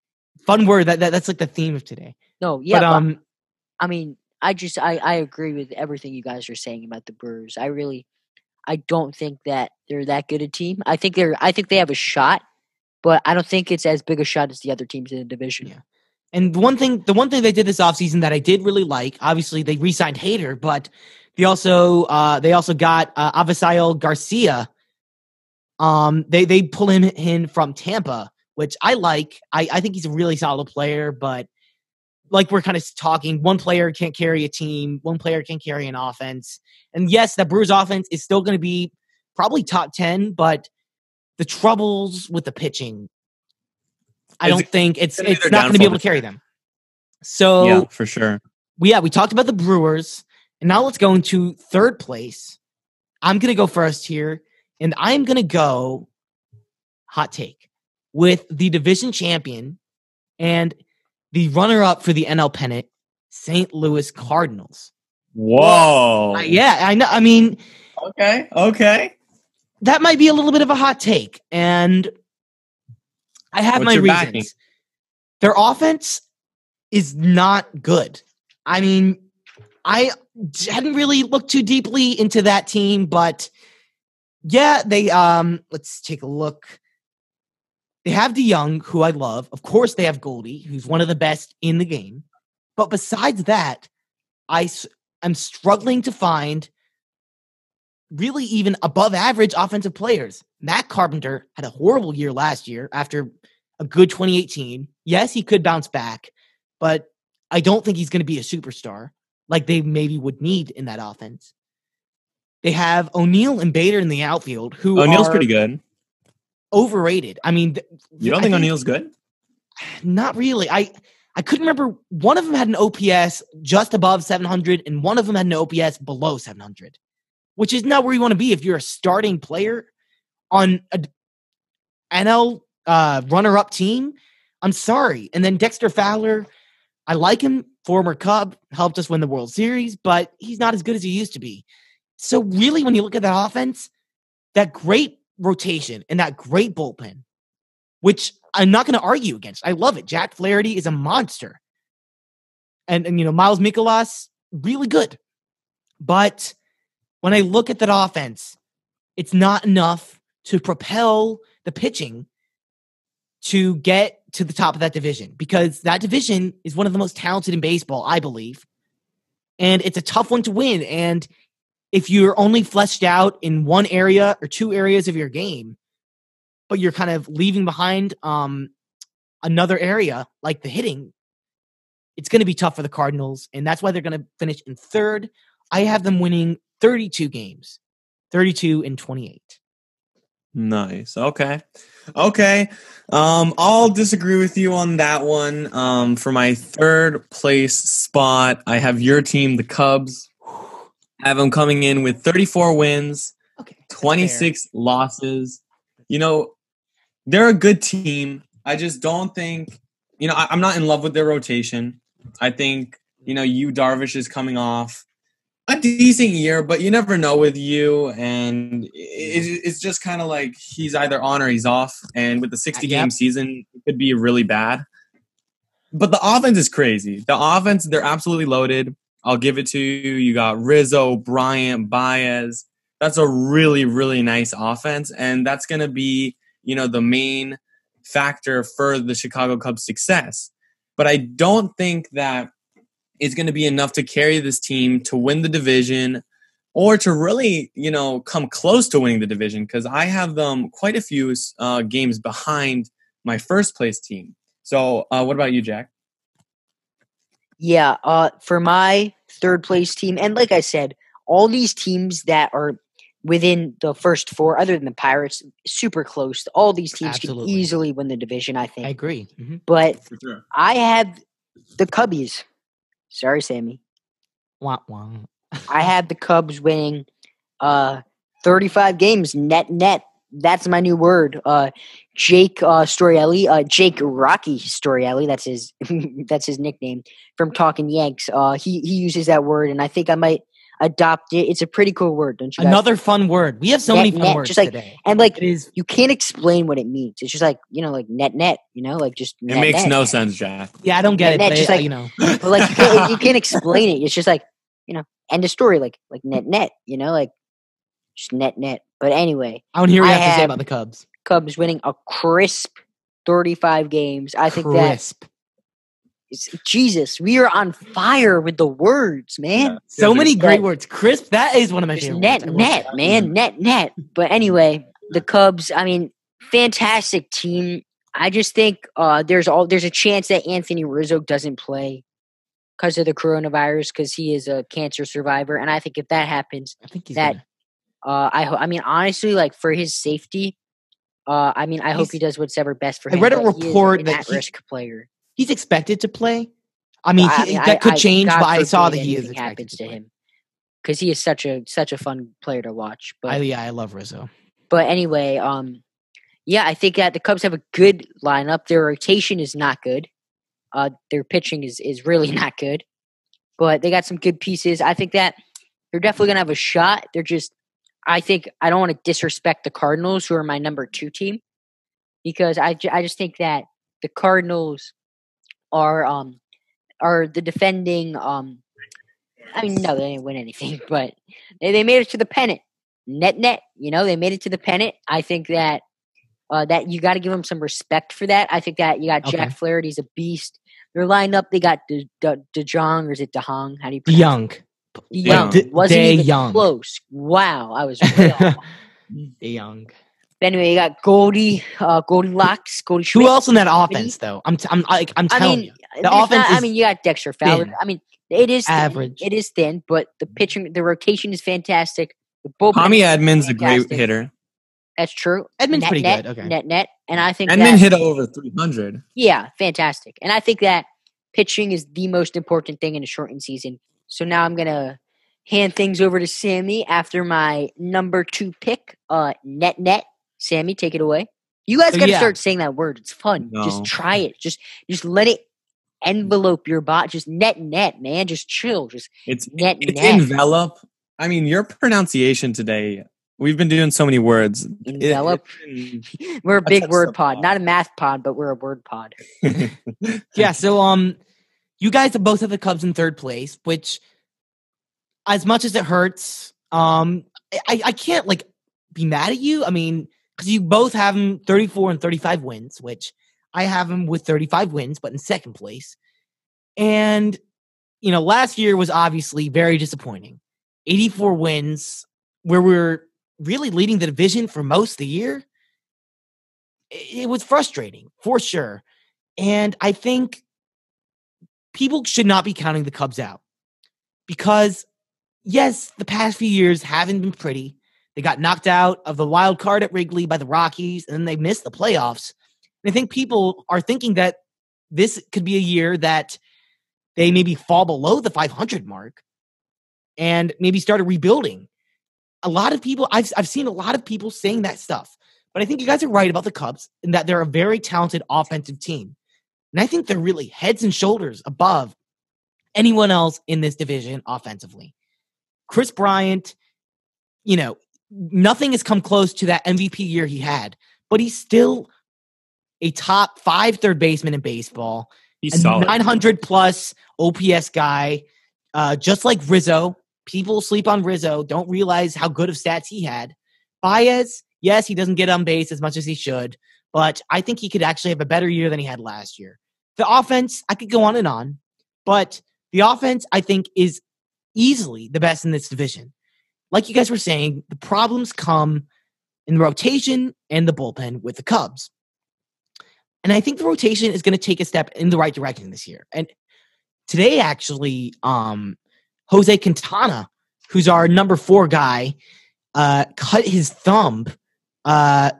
fun word that, that that's like the theme of today. No, yeah, but but, um, I mean, I just I I agree with everything you guys are saying about the Brewers. I really I don't think that they're that good a team. I think they're I think they have a shot, but I don't think it's as big a shot as the other teams in the division. Yeah. And the one thing, the one thing they did this offseason that I did really like, obviously they re-signed Hader, but they also uh, they also got uh, Avisail Garcia. Um, they they pull him in from Tampa, which I like. I, I think he's a really solid player, but like we're kind of talking, one player can't carry a team, one player can't carry an offense. And yes, the Brewers offense is still going to be probably top 10, but the troubles with the pitching, I don't it think it's gonna it's not going to be able to carry them. So yeah, for sure. we- yeah, we talked about the Brewers, and now let's go into third place. I'm going to go first here, and I'm going to go hot take with the division champion and the runner up for the NL pennant, St. Louis Cardinals. Whoa. Uh, yeah, I know. I mean, Okay. Okay. that might be a little bit of a hot take, and I have What's my reasons. backing? Their offense is not good. I mean, I hadn't really looked too deeply into that team, but yeah, they um let's take a look. They have DeJong, who I love. Of course, they have Goldie, who's one of the best in the game. But besides that, I am struggling to find really even above average offensive players. Matt Carpenter had a horrible year last year after a good 2018. Yes, he could bounce back, but I don't think he's going to be a superstar like they maybe would need in that offense. They have O'Neill and Bader in the outfield, who O'Neill's are pretty good. Overrated. I mean, th- You don't I think O'Neill's good? Not really. I I couldn't remember. One of them had an OPS just above 700, and one of them had an OPS below 700, which is not where you want to be if you're a starting player on a NL uh, runner-up team. I'm sorry. And then Dexter Fowler, I like him former Cub, helped us win the World Series, but he's not as good as he used to be. So really, when you look at that offense, that great rotation and that great bullpen, which I'm not going to argue against. I love it. Jack Flaherty is a monster. And, and you know, Miles Mikolas, really good. But when I look at that offense, it's not enough to propel the pitching to get to the top of that division because that division is one of the most talented in baseball, I believe. And it's a tough one to win. And if you're only fleshed out in one area or two areas of your game, but you're kind of leaving behind um, another area like the hitting, it's going to be tough for the Cardinals. And that's why they're going to finish in third. I have them winning 32 games, 32 and 28. Nice. Okay. Okay. Um, I'll disagree with you on that one. Um, for my third place spot, I have your team, the Cubs. Have them coming in with 34 wins, Okay. 26 losses. You know, they're a good team. I just don't think, you know, I, I'm not in love with their rotation. I think, you know, Yu Darvish is coming off a decent year, but you never know with Yu, and it, it's just kind of like he's either on or he's off. And with the 60 uh, game Yep. season, it could be really bad. But the offense is crazy. The offense, they're absolutely loaded. I'll give it to you. You got Rizzo, Bryant, Baez. That's a really, really nice offense, and that's going to be, you know, the main factor for the Chicago Cubs' success. But I don't think that is going to be enough to carry this team to win the division or to really, you know, come close to winning the division because I have them quite a few uh, games behind my first place team. So, uh, what about you, Jack? Yeah, uh, for my third place team, and like I said, all these teams that are within the first four, other than the Pirates, super close. All these teams Absolutely. can easily win the division, I think. I agree. Mhm. but sure. I have the Cubbies. Sorry, Sammy. Wah, wah. I have the Cubs winning uh 35 games net net. That's my new word. Uh Jake uh Storiale, uh Jake Rocky Storiale, that's his that's his nickname from Talking Yanks. Uh he he uses that word and I think I might adopt it. It's a pretty cool word, don't you guys? Another fun word. We have so Net, many fun net, words just like- today. and like It is you can't explain what it means. It's just like, you know, like net net, you know, like just It net, makes net. no sense, Jack. yeah, I don't get it, Net, but just it, like- you know. but like you can't, you can't explain it. It's just like you know, end of story. Like like net net. You know, like just net net. But anyway, I don't hear what you I have to say about the Cubs. Cubs winning a crisp thirty-five games. I think that Crisp. is, Jesus, we are on fire with the words, man. So many That- great words. Crisp. That is one of my Just favorite net words. I will net, say. man, net net. But anyway, the Cubs. I mean, fantastic team. I just think uh, there's all there's a chance that Anthony Rizzo doesn't play because of the coronavirus because he is a cancer survivor, and I think if that happens, I think he's that- gonna- uh, I ho- I mean honestly, like for his safety, uh, I mean I hope he does what's ever best for I him. read a but he is report that he- at-risk player. he's expected to play. I mean, I he, mean, that I- could I- change, God but I saw that he is happens to to him because he is such a such a fun player to watch. But I, yeah, I love Rizzo. But anyway, um, yeah, I think that the Cubs have a good lineup. Their rotation is not good. Uh, their pitching is is really not good, but they got some good pieces. I think that they're definitely gonna have a shot. They're just, I think, I don't want to disrespect the Cardinals, who are my number two team, because I I just think that the Cardinals are um are the defending um. I mean, no, they didn't win anything, but they, they made it to the pennant net net. You know, they made it to the pennant. I think that uh, that you got to give them some respect for that. I think that you got Jack Flaherty's a beast. They're lined up. They got De, De, DeJong or is it DeHong? How do you pronounce Young. it? DeYoung. De- Wasn't De even Young. close. Wow, I was way off. Young. Anyway, you got Goldie, uh, Goldie Locks, Goldie Who else in that offense, though? I'm, t- I'm, like, I'm I telling mean, you, the offense not- I mean, you got Dexter Fowler. thin. I mean, it is thin. Average. It is thin, but the pitching, the rotation is fantastic. The bullpen, Tommy is Edman's a great hitter. That's true. Edman's net, pretty net, good. Okay. Net net, and I think Edman that, hit over 300. Yeah, fantastic. And I think that pitching is the most important thing in a shortened season. So now I'm gonna hand things over to Sammy after my number two pick, uh, net net. Sammy, take it away. You guys So, gotta yeah. start saying that word. It's fun. No. Just try it. Just just let it envelope your bot, just net net, man. Just chill, just It's net it's net. envelop. I mean, your pronunciation today. We've been doing so many words. It- Envelop. it- we're a big word pod, pod. not a math pod, but we're a word pod. yeah, so um you guys both have the Cubs in third place, which as much as it hurts, um I, I can't like be mad at you. I mean, because you both have them 34 and 35 wins, which I have them with 35 wins, but in second place. And you know, last year was obviously very disappointing. 84 wins, where we we're really leading the division for most of the year. It was frustrating for sure. And I think people should not be counting the Cubs out because, yes, the past few years haven't been pretty. They got knocked out of the wild card at Wrigley by the Rockies, and then they missed the playoffs. And I think people are thinking that this could be a year that they maybe fall below the 500 mark and maybe start a rebuilding. A lot of people, I've, I've seen a lot of people saying that stuff. But I think you guys are right about the Cubs in that they're a very talented offensive team. And I think they're really heads and shoulders above anyone else in this division offensively. Kris Bryant, you know, nothing has come close to that MVP year he had, but he's still a top five third baseman in baseball, He's a solid. 900 plus OPS guy, uh, just like Rizzo. People sleep on Rizzo, don't realize how good of stats he had. Baez, yes, he doesn't get on base as much as he should, but I think he could actually have a better year than he had last year. The offense, I could go on and on, but the offense, I think, is easily the best in this division. Like you guys were saying, the problems come in the rotation and the bullpen with the Cubs. And I think the rotation is going to take a step in the right direction this year. And today, actually, um, Jose Quintana, who's our number four guy, uh, cut his thumb, uh,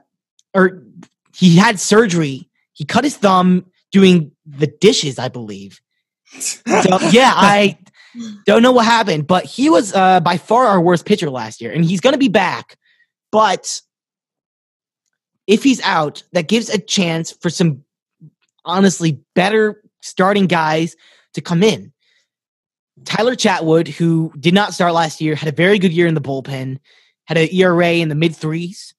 or he had surgery. He cut his thumb doing the dishes, I believe. So, yeah, I don't know what happened, but he was uh, by far our worst pitcher last year, and he's going to be back. But if he's out, that gives a chance for some honestly better starting guys to come in. Tyler Chatwood, who did not start last year, had a very good year in the bullpen, had an ERA in the mid threes.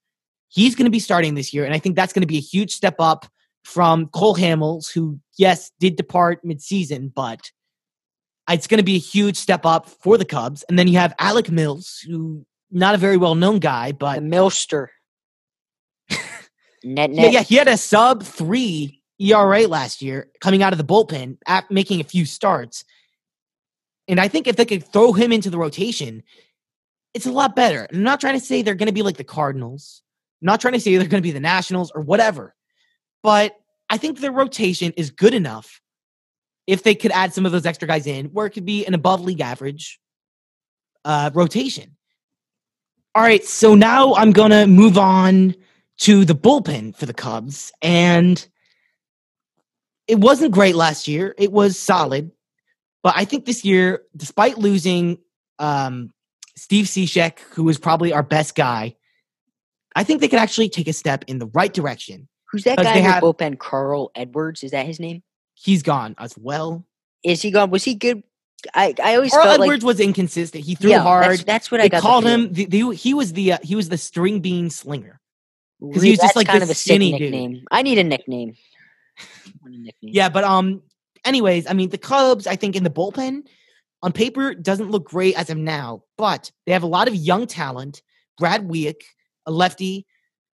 He's going to be starting this year, and I think that's going to be a huge step up from Cole Hamels, who, yes, did depart midseason, but it's going to be a huge step up for the Cubs. And then you have Alec Mills, who not a very well known guy, but The Milster. net yeah, yeah, he had a sub three ERA last year coming out of the bullpen, at making a few starts. And I think if they could throw him into the rotation, it's a lot better. I'm not trying to say they're going to be like the Cardinals. I'm not trying to say they're going to be the Nationals or whatever. But I think their rotation is good enough if they could add some of those extra guys in, where it could be an above league average uh, rotation. All right, so now I'm going to move on to the bullpen for the Cubs. And it wasn't great last year. It was solid. But I think this year, despite losing um, Steve Cishek, who was probably our best guy, I think they could actually take a step in the right direction. Who's that guy in have- bullpen? Carl Edwards. Is that his name? He's gone as well. Is he gone? Was he good? I, I always Carl felt Edwards was inconsistent. He threw yeah, hard. That's, that's what I got. called him. The, the, he was the uh, he was the string bean slinger. 'cause Re- he was just like kind this of a skinny dude. nickname. I need a nickname. A nickname. Yeah, but um, anyways, I mean the Cubs. I think in the bullpen, on paper, doesn't look great as of now, but they have a lot of young talent. Brad Wieck, a lefty.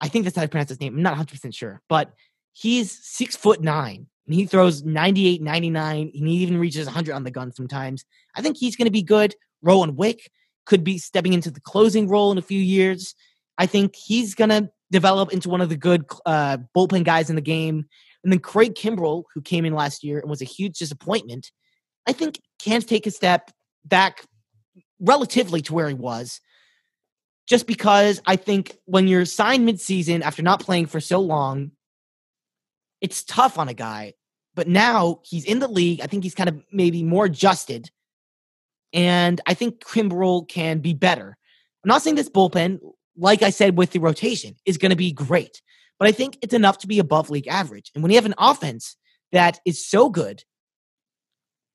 I think that's how I pronounce his name. I'm not 100 percent sure, but he's six foot nine and he throws 98, 99, and he even reaches 100 on the gun sometimes. I think he's going to be good. Rowan Wick could be stepping into the closing role in a few years. I think he's going to develop into one of the good uh, bullpen guys in the game. And then Craig Kimbrel, who came in last year and was a huge disappointment, I think can take a step back relatively to where he was. Just because I think when you're signed midseason after not playing for so long, it's tough on a guy. But now he's in the league. I think he's kind of maybe more adjusted. And I think Kimbrel can be better. I'm not saying this bullpen, like I said with the rotation, is going to be great, but I think it's enough to be above league average. And when you have an offense that is so good,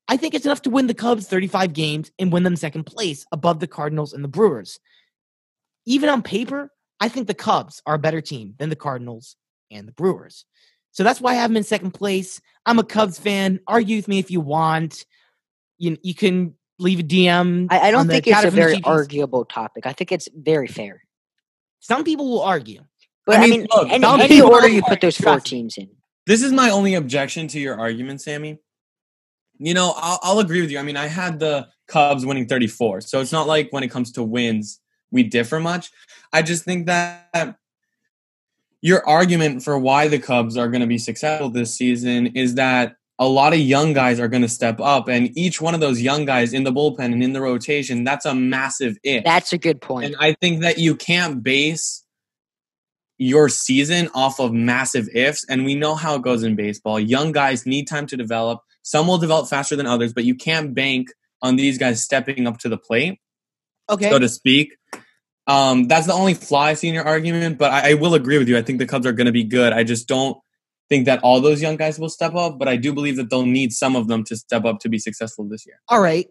I think it's enough to win the Cubs 35 games and win them second place above the Cardinals and the Brewers. Even on paper, I think the Cubs are a better team than the Cardinals and the Brewers. So that's why I have them in second place. I'm a Cubs fan. Argue with me if you want. You, you can leave a DM. I, I don't think it's a very arguable topic. I think it's very fair. Some people will argue. But I mean, I mean look, any, any order you put those four teams in. This is my only objection to your argument, Sammy. You know, I'll, I'll agree with you. I mean, I had the Cubs winning 34, so it's not like when it comes to wins, we differ much. I just think that your argument for why the Cubs are going to be successful this season is that a lot of young guys are going to step up, and each one of those young guys in the bullpen and in the rotation, that's a massive if. That's a good point. And I think that you can't base your season off of massive ifs. And we know how it goes in baseball. Young guys need time to develop. Some will develop faster than others, but you can't bank on these guys stepping up to the plate, okay, so to speak. Um, that's the only flaw I see in your argument, but I, I will agree with you. I think the Cubs are going to be good. I just don't think that all those young guys will step up, but I do believe that they'll need some of them to step up to be successful this year. All right.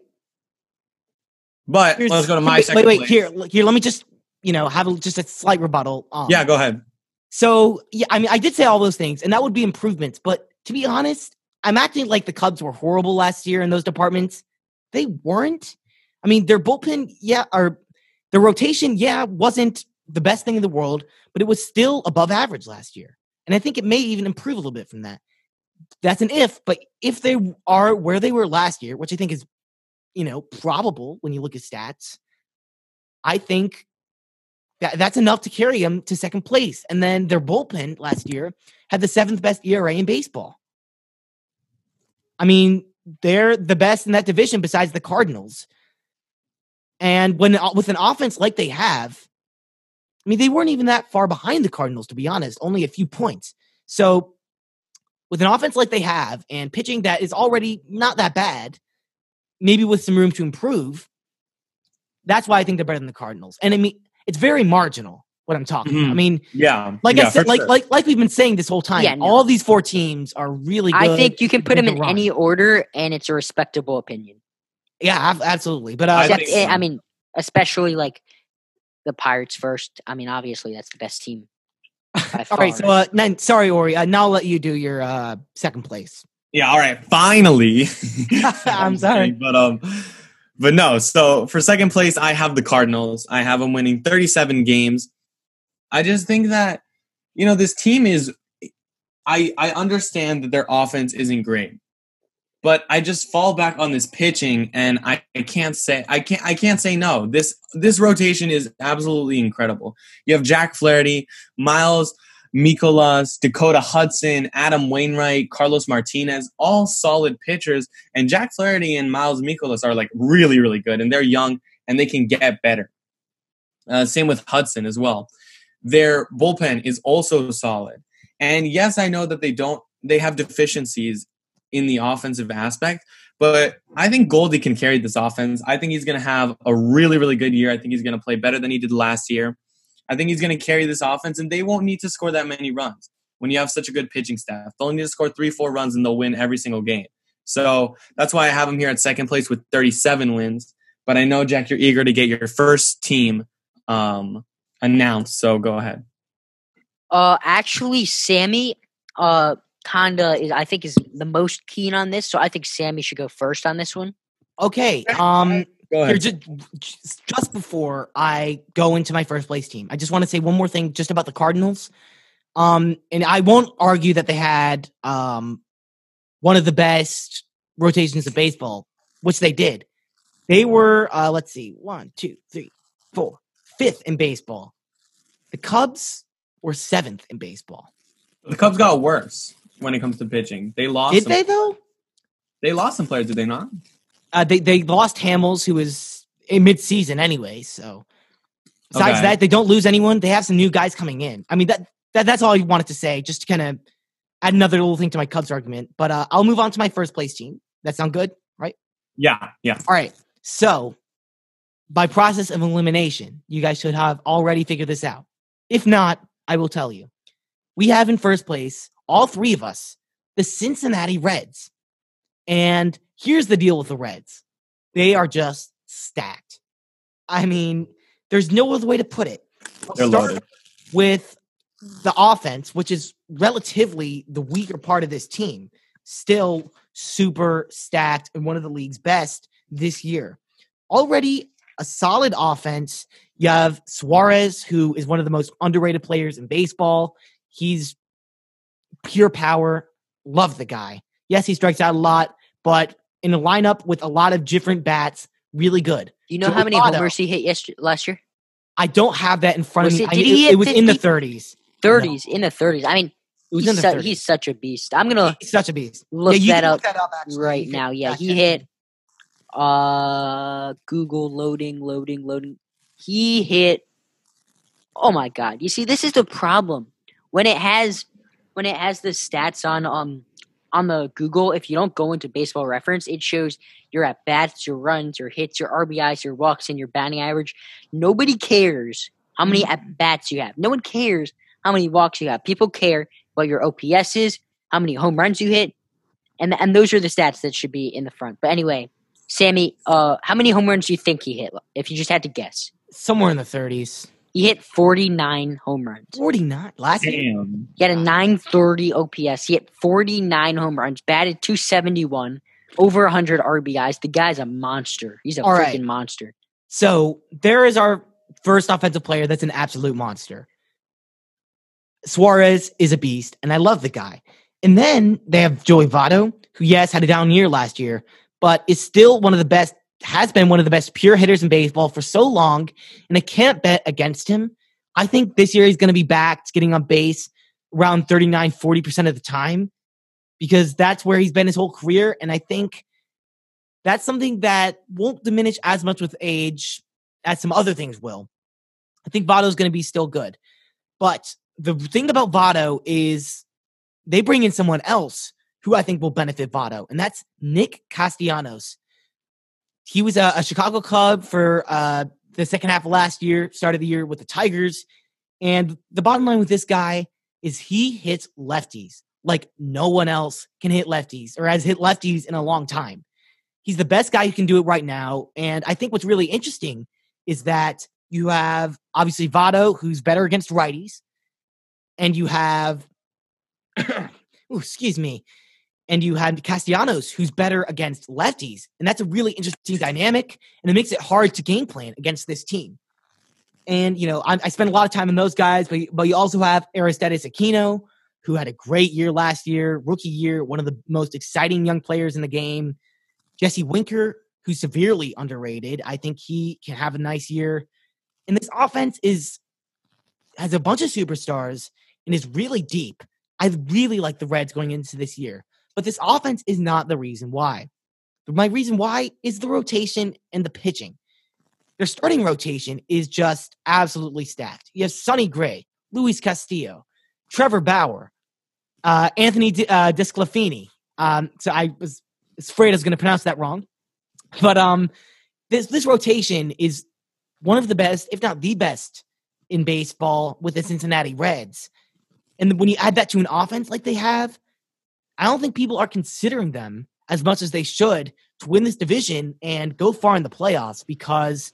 But Here's, let's go to my wait, second. Wait, wait, here, here. Let me just, you know, have a, just a slight rebuttal. Um, yeah, go ahead. So, yeah, I mean, I did say all those things, and that would be improvements. But to be honest, I'm acting like the Cubs were horrible last year in those departments. They weren't. I mean, their bullpen, yeah, or the rotation, yeah, wasn't the best thing in the world, but it was still above average last year. And I think it may even improve a little bit from that. That's an if, but if they are where they were last year, which I think is, you know, probable when you look at stats, I think that that's enough to carry them to second place. And then their bullpen last year had the seventh best ERA in baseball. I mean, they're the best in that division besides the Cardinals. And when uh, with an offense like they have, I mean, they weren't even that far behind the Cardinals, to be honest, only a few points. So, with an offense like they have and pitching that is already not that bad, maybe with some room to improve, that's why I think they're better than the Cardinals. And I mean, it's very marginal what I'm talking mm-hmm. about. I mean, yeah, like yeah, I said, like sure. like like we've been saying this whole time. Yeah, no. All these four teams are really. I think you can put them in any order, and it's a respectable opinion. Yeah, absolutely. But uh, I, so. I mean, especially like the Pirates first. I mean, obviously that's the best team. all right, so uh, then, sorry, Ori. Uh, now I'll let you do your uh, second place. Yeah, all right. Finally, I'm sorry, but um, but no. So for second place, I have the Cardinals. I have them winning 37 games. I just think that you know this team is. I I understand that their offense isn't great, but I just fall back on this pitching, and I, I can't say I can't I can't say no. This this rotation is absolutely incredible. You have Jack Flaherty, Miles Mikolas, Dakota Hudson, Adam Wainwright, Carlos Martinez, all solid pitchers, and Jack Flaherty and Miles Mikolas are like really really good, and they're young and they can get better. Uh, same with Hudson as well. Their bullpen is also solid, and yes, I know that they don't they have deficiencies in the offensive aspect. But I think Goldie can carry this offense. I think he's going to have a really, really good year. I think he's going to play better than he did last year. I think he's going to carry this offense, and they won't need to score that many runs when you have such a good pitching staff. They'll need to score three, four runs, and they'll win every single game. So that's why I have him here at second place with 37 wins. But I know, Jack, you're eager to get your first team um, announced. So go ahead. Uh, actually, Sammy, uh, kinda is I think is the most keen on this, so I think Sammy should go first on this one. Okay. Um here, just, just before I go into my first place team, I just want to say one more thing just about the Cardinals. Um, and I won't argue that they had um one of the best rotations of baseball, which they did. They were uh let's see, one, two, three, four, fifth in baseball. The Cubs were seventh in baseball. The Cubs got worse when it comes to pitching. They lost. Did some, they though? They lost some players, did they not? Uh, they they lost Hamels, who was in mid-season anyway. So besides okay. that, they don't lose anyone. They have some new guys coming in. I mean that that that's all I wanted to say, just to kind of add another little thing to my Cubs argument. But uh, I'll move on to my first place team. That sound good, right? Yeah, yeah. All right. So by process of elimination, you guys should have already figured this out. If not, I will tell you. We have in first place all three of us, the Cincinnati Reds. And Here's the deal with the Reds they are just stacked. I mean, there's no other way to put it. They're loaded. With the offense, which is relatively the weaker part of this team, still super stacked and one of the league's best this year. Already a solid offense. You have Suarez, who is one of the most underrated players in baseball. He's pure power. Love the guy. Yes, he strikes out a lot, but in a lineup with a lot of different bats, really good. Do you know how many homers he hit yesterday, last year? I don't have that in front was of me. It, he it, it was 50? in the 30s. 30s, no. in the 30s. I mean, he's, su- he's, such a beast. I'm gonna he's such a beast. Look yeah, that, up look that, up right now. Yeah, he hit. Uh, Google loading, loading, loading. He hit. Oh my god! You see, this is the problem when it has when it has the stats on um on the Google, if you don't go into baseball reference, it shows your at bats, your runs, your hits, your RBIs, your walks, and your batting average. Nobody cares how many mm-hmm. at bats you have. No one cares how many walks you have. People care what your OPS is, how many home runs you hit, and and those are the stats that should be in the front. But anyway, Sammy, uh, how many home runs do you think he hit? If you just had to guess, somewhere in the thirties. He hit 49 home runs. 49 last Damn. year. He had a 930 OPS. He hit 49 home runs, batted 271, over 100 RBIs. The guy's a monster. He's a All freaking right. monster. So there is our first offensive player that's an absolute monster. Suarez is a beast, and I love the guy. And then they have Joey Votto, who, yes, had a down year last year, but is still one of the best has been one of the best pure hitters in baseball for so long, and I can't bet against him. I think this year he's going to be back getting on base around 39, 40% of the time because that's where he's been his whole career. And I think that's something that won't diminish as much with age as some other things will. I think Votto's going to be still good. But the thing about Votto is they bring in someone else who I think will benefit Votto, and that's Nick Castellanos he was a, a Chicago Cub for uh, the second half of last year, started the year with the Tigers. And the bottom line with this guy is he hits lefties like no one else can hit lefties or has hit lefties in a long time. He's the best guy who can do it right now. And I think what's really interesting is that you have obviously Votto, who's better against righties, and you have, ooh, excuse me, and you had Castellanos, who's better against lefties. And that's a really interesting dynamic, and it makes it hard to game plan against this team. And, you know, I, I spend a lot of time on those guys, but, but you also have Aristides Aquino, who had a great year last year, rookie year, one of the most exciting young players in the game. Jesse Winker, who's severely underrated. I think he can have a nice year. And this offense is has a bunch of superstars and is really deep. I really like the Reds going into this year. But this offense is not the reason why. My reason why is the rotation and the pitching. Their starting rotation is just absolutely stacked. You have Sonny Gray, Luis Castillo, Trevor Bauer, uh, Anthony D- uh, DeSclafani. Um, so I was afraid I was going to pronounce that wrong. But um, this this rotation is one of the best, if not the best, in baseball with the Cincinnati Reds. And when you add that to an offense like they have, I don't think people are considering them as much as they should to win this division and go far in the playoffs because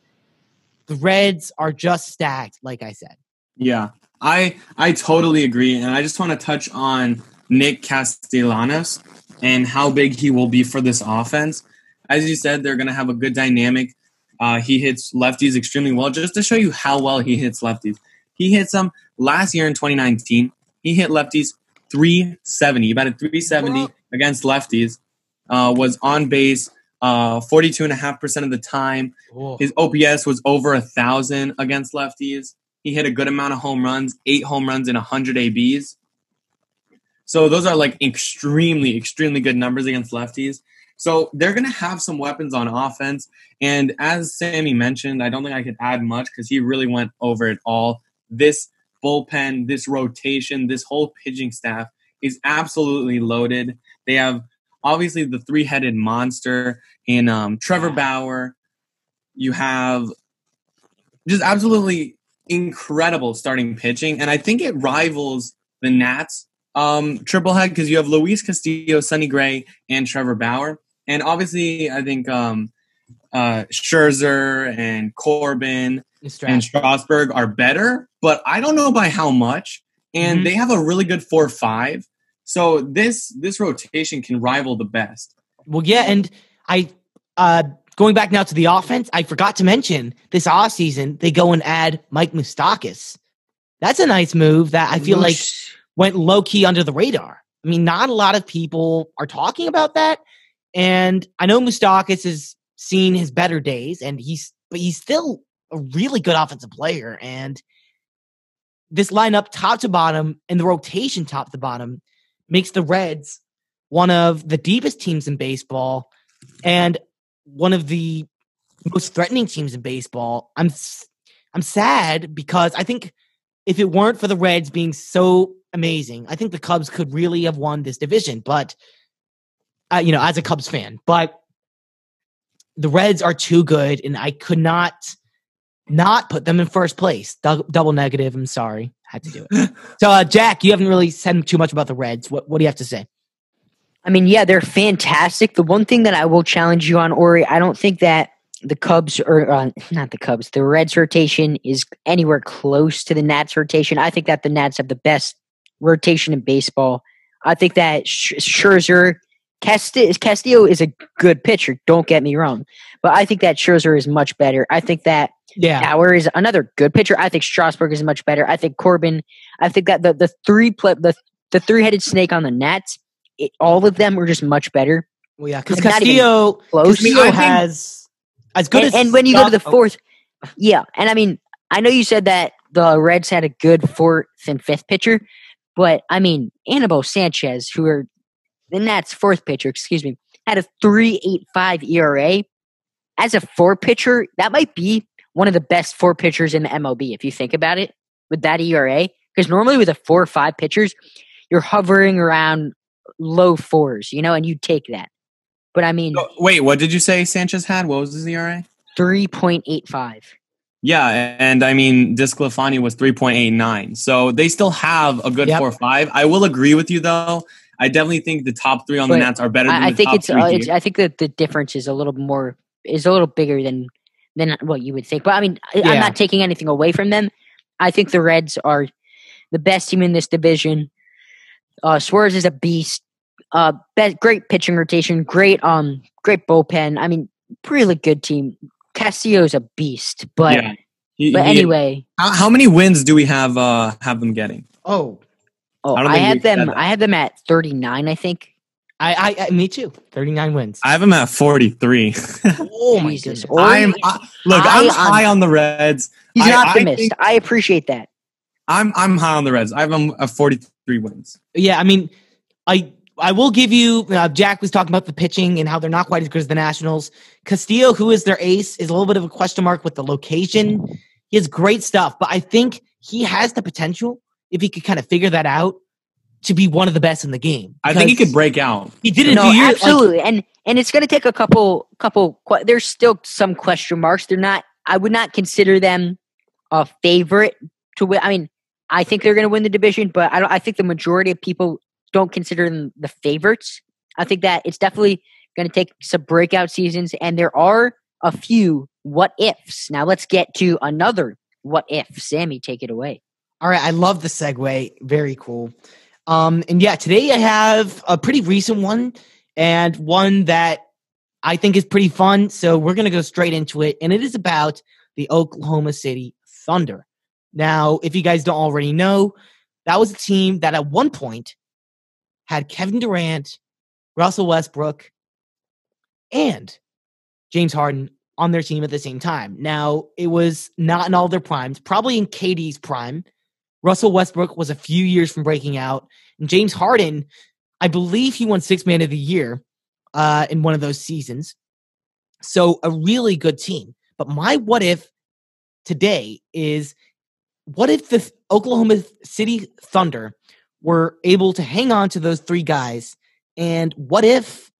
the Reds are just stacked, like I said. Yeah, I I totally agree, and I just want to touch on Nick Castellanos and how big he will be for this offense. As you said, they're going to have a good dynamic. Uh, he hits lefties extremely well. Just to show you how well he hits lefties, he hits them last year in 2019. He hit lefties 370. He batted 370 against lefties. Uh, was on base uh, 42.5% of the time. His OPS was over a thousand against lefties. He hit a good amount of home runs, eight home runs and 100 ABs. So those are like extremely, extremely good numbers against lefties. So they're going to have some weapons on offense. And as Sammy mentioned, I don't think I could add much because he really went over it all. This bullpen, this rotation, this whole pitching staff is absolutely loaded. They have obviously the three headed monster in um, Trevor Bauer. You have just absolutely incredible starting pitching. And I think it rivals the Nats um, triple head because you have Luis Castillo, Sonny Gray, and Trevor Bauer. and obviously I think um, uh, Scherzer and Corbin and Strasburg are better, but I don't know by how much. And mm-hmm. they have a really good four five. So this this rotation can rival the best. Well, yeah, and I uh going back now to the offense, I forgot to mention this off season they go and add Mike Moustakas. That's a nice move that I feel like went low key under the radar. I mean, not a lot of people are talking about that. And I know Moustakas has seen his better days, and he's but he's still a really good offensive player. And this lineup, top to bottom, and the rotation top to bottom, makes the Reds one of the deepest teams in baseball and one of the most threatening teams in baseball. I'm I'm sad because I think if it weren't for the Reds being so amazing, I think the Cubs could really have won this division. But uh, you know, as a Cubs fan, but the Reds are too good, and I could not not put them in first place. Double negative. I'm sorry, had to do it. so, uh, Jack, you haven't really said too much about the Reds. What What do you have to say? I mean, yeah, they're fantastic. The one thing that I will challenge you on, Ori, I don't think that the Cubs or uh, not the Cubs, the Reds rotation is anywhere close to the Nats rotation. I think that the Nats have the best rotation in baseball. I think that Scherzer, Castillo is a good pitcher. Don't get me wrong, but I think that Scherzer is much better. I think that yeah. Bauer is another good pitcher. I think Strasburg is much better. I think Corbin. I think that the the three play, the the three headed snake on the Nats, it, all of them were just much better. Well, yeah, because Castillo. Castillo has as good and, as. And when you go to the oh. fourth, yeah, and I mean, I know you said that the Reds had a good fourth and fifth pitcher, but I mean, Anibal Sanchez, who are the Nats' fourth pitcher, excuse me, had a three eight five ERA. As a four pitcher, that might be one of the best four pitchers in the MLB if you think about it with that ERA. Because normally with a four or five pitchers, you're hovering around low fours, you know, and you take that. But I mean, oh, wait, what did you say Sanchez had? What was his ERA? Three point eight five. Yeah, and I mean, DeSclafani was three point eight nine, so they still have a good yep. four five. I will agree with you though. I definitely think the top three on but the Nats are better. I, I think it's, uh, it's, I think that the difference is a little more is a little bigger than than what you would think. But I mean, yeah. I'm not taking anything away from them. I think the Reds are the best team in this division. Uh, Suarez is a beast. Uh, best, great pitching rotation, great um, great bullpen. I mean, really good team. Castillo's a beast, but yeah. he, but he, anyway, how, how, many wins do we have? Uh, have them getting? Oh, oh, I, I have them. I had them at thirty nine. I think. I, I, I, me too. Thirty nine wins. I have them at forty three. oh my Jesus! I'm I, look. I, am high on the Reds. He's an optimist. I, appreciate that. I'm I'm high on the Reds. I have them at forty three wins. Yeah, I mean, I I will give you. Uh, Jack was talking about the pitching and how they're not quite as good as the Nationals. Castillo, who is their ace, is a little bit of a question mark with the location. He has great stuff, but I think he has the potential if he could kind of figure that out to be one of the best in the game. I think he could break out. He did it no, years, absolutely, like, and and it's going to take a couple couple. There's still some question marks. They're not. I would not consider them a favorite to win. I mean, I think they're going to win the division, but I don't. I think the majority of people don't consider them the favorites. I think that it's definitely going to take some breakout seasons, and there are a few what ifs. Now let's get to another what if. Sammy, take it away. All right, I love the segue. Very cool. Um, and yeah, today I have a pretty recent one and one that I think is pretty fun. So we're going to go straight into it. And it is about the Oklahoma City Thunder. Now, if you guys don't already know, that was a team that at one point had Kevin Durant, Russell Westbrook, and James Harden on their team at the same time. Now, it was not in all their primes, probably in KD's prime. Russell Westbrook was a few years from breaking out. And James Harden, I believe he won six man of the year uh, in one of those seasons. So a really good team. But my what if today is what if the Oklahoma City Thunder were able to hang on to those three guys? And what if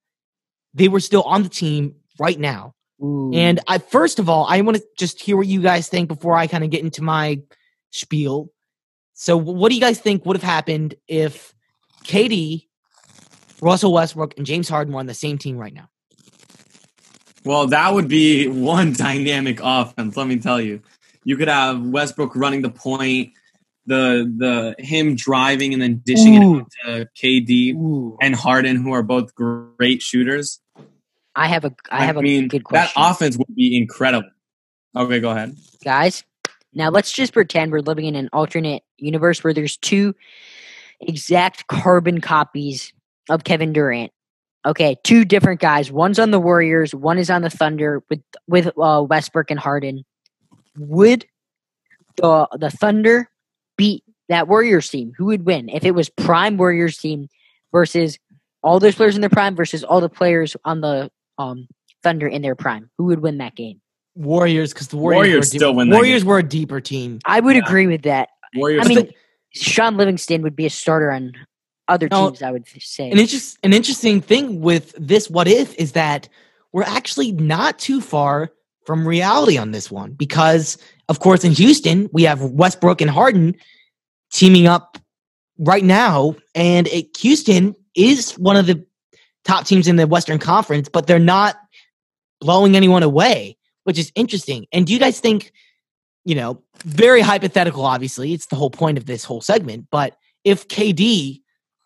they were still on the team right now? Ooh. And I first of all, I want to just hear what you guys think before I kind of get into my spiel. So, what do you guys think would have happened if KD, Russell Westbrook, and James Harden were on the same team right now? Well, that would be one dynamic offense. Let me tell you, you could have Westbrook running the point, the the him driving and then dishing Ooh. it to KD Ooh. and Harden, who are both great shooters. I have a I have a mean, good that offense would be incredible. Okay, go ahead. guys. Now let's just pretend we're living in an alternate universe where there's two exact carbon copies of Kevin Durant. Okay, two different guys. One's on the Warriors, one is on the Thunder with with uh, Westbrook and Harden. Would the the Thunder beat that Warriors team? Who would win if it was prime Warriors team versus all those players in their prime versus all the players on the um, Thunder in their prime? Who would win that game? Warriors, because the Warriors, Warriors were a still win that Warriors were a deeper team. I would Yeah. agree with that. Warriors. I mean, Shaun Livingston would be a starter on other No, teams. I would say. An interest, an interesting thing with this what if is that we're actually not too far from reality on this one because, of course, in Houston we have Westbrook and Harden teaming up right now, and it, Houston is one of the top teams in the Western Conference, but they're not blowing anyone away, which is interesting. And do you guys think, you know, very hypothetical? Obviously, it's the whole point of this whole segment, but if KD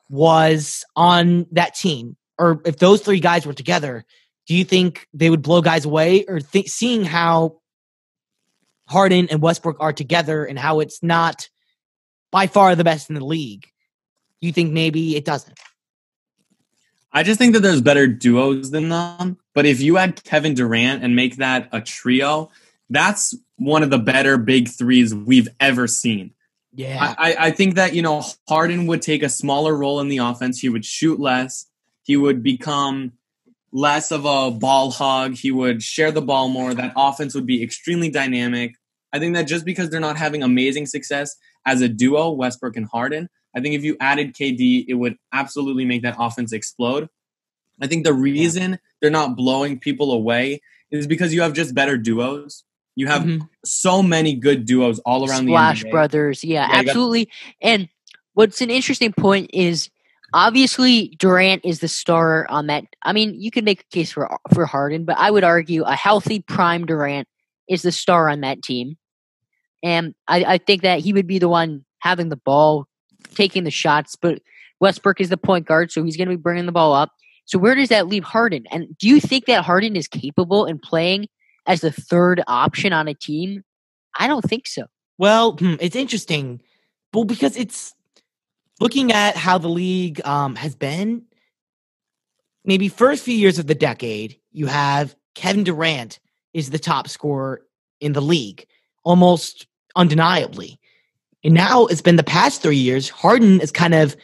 was on that team, or if those three guys were together, do you think they would blow guys away? Or think seeing how Harden and Westbrook are together and how it's not by far the best in the league, do you think maybe it doesn't? I just think that there's better duos than them. But if you add Kevin Durant and make that a trio, that's one of the better big threes we've ever seen. Yeah. I, I- think that, you know, Harden would take a smaller role in the offense. He would shoot less. He would become less of a ball hog. He would share the ball more. That offense would be extremely dynamic. I think that just because they're not having amazing success as a duo, Westbrook and Harden, I think if you added KD, it would absolutely make that offense explode. I think the reason they're not blowing people away is because you have just better duos. You have Mhm. so many good duos all around Splash the NBA. Brothers, yeah, Yeah, you got- absolutely. And what's an interesting point is obviously Durant is the star on that. I mean, you could make a case for for Harden, but I would argue a healthy prime Durant is the star on that team. And I, I think that he would be the one having the ball, taking the shots. But Westbrook is the point guard, so he's going to be bringing the ball up. So where does that leave Harden? And do you think that Harden is capable in playing as the third option on a team? I don't think so. Well, hmm, it's interesting. Well, because it's looking at how the league um, has been, maybe first few years of the decade, you have Kevin Durant is the top scorer in the league, almost undeniably. And now it's been the past three years, Harden has kind of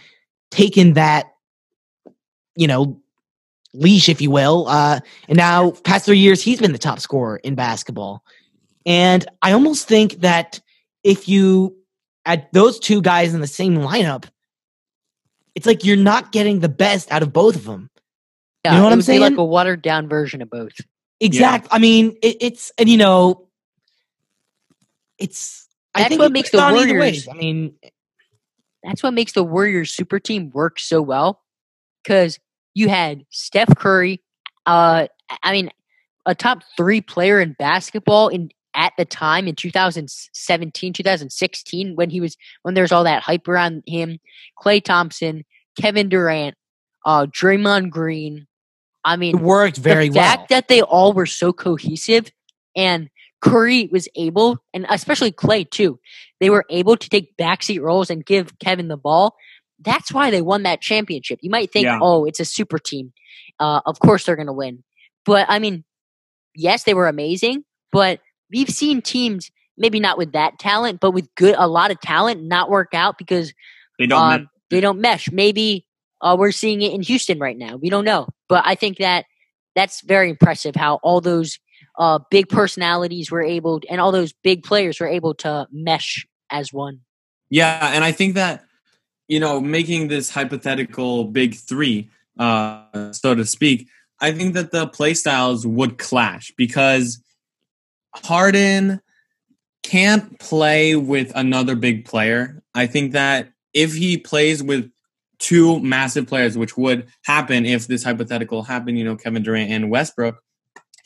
taken that, you know, leash, if you will. Uh, and now, past three years, he's been the top scorer in basketball. And I almost think that if you add those two guys in the same lineup, it's like you're not getting the best out of both of them. Yeah, know what it I'm would be like a watered down version of both. Exact. I mean, it, it's and you know, it's. I think what it makes the have Warriors- I mean, That's what makes the Warriors super team work so well. Because you had Steph Curry, uh, I mean, a top three player in basketball in at the time in 2017, 2016, when he was when there's all that hype around him. Klay Thompson, Kevin Durant, uh, Draymond Green. I mean, it worked very the well. fact that they all were so cohesive and Curry was able, and especially Klay too, they were able to take backseat roles and give Kevin the ball. That's why they won that championship. You might think, Yeah. oh, it's a super team. Uh, of course they're going to win. But I mean, yes, they were amazing, but we've seen teams maybe not with that talent, but with good a lot of talent not work out because They don't. um, they don't mesh. Maybe uh, we're seeing it in Houston right now. We don't know, but I think that that's very impressive how all those uh, big personalities were able, and all those big players were able to mesh as one. Yeah, and I think that you know, making this hypothetical big three, uh, so to speak, I think that the play styles would clash because Harden can't play with another big player. I think that if he plays with two massive players, which would happen if this hypothetical happened, you know, Kevin Durant and Westbrook,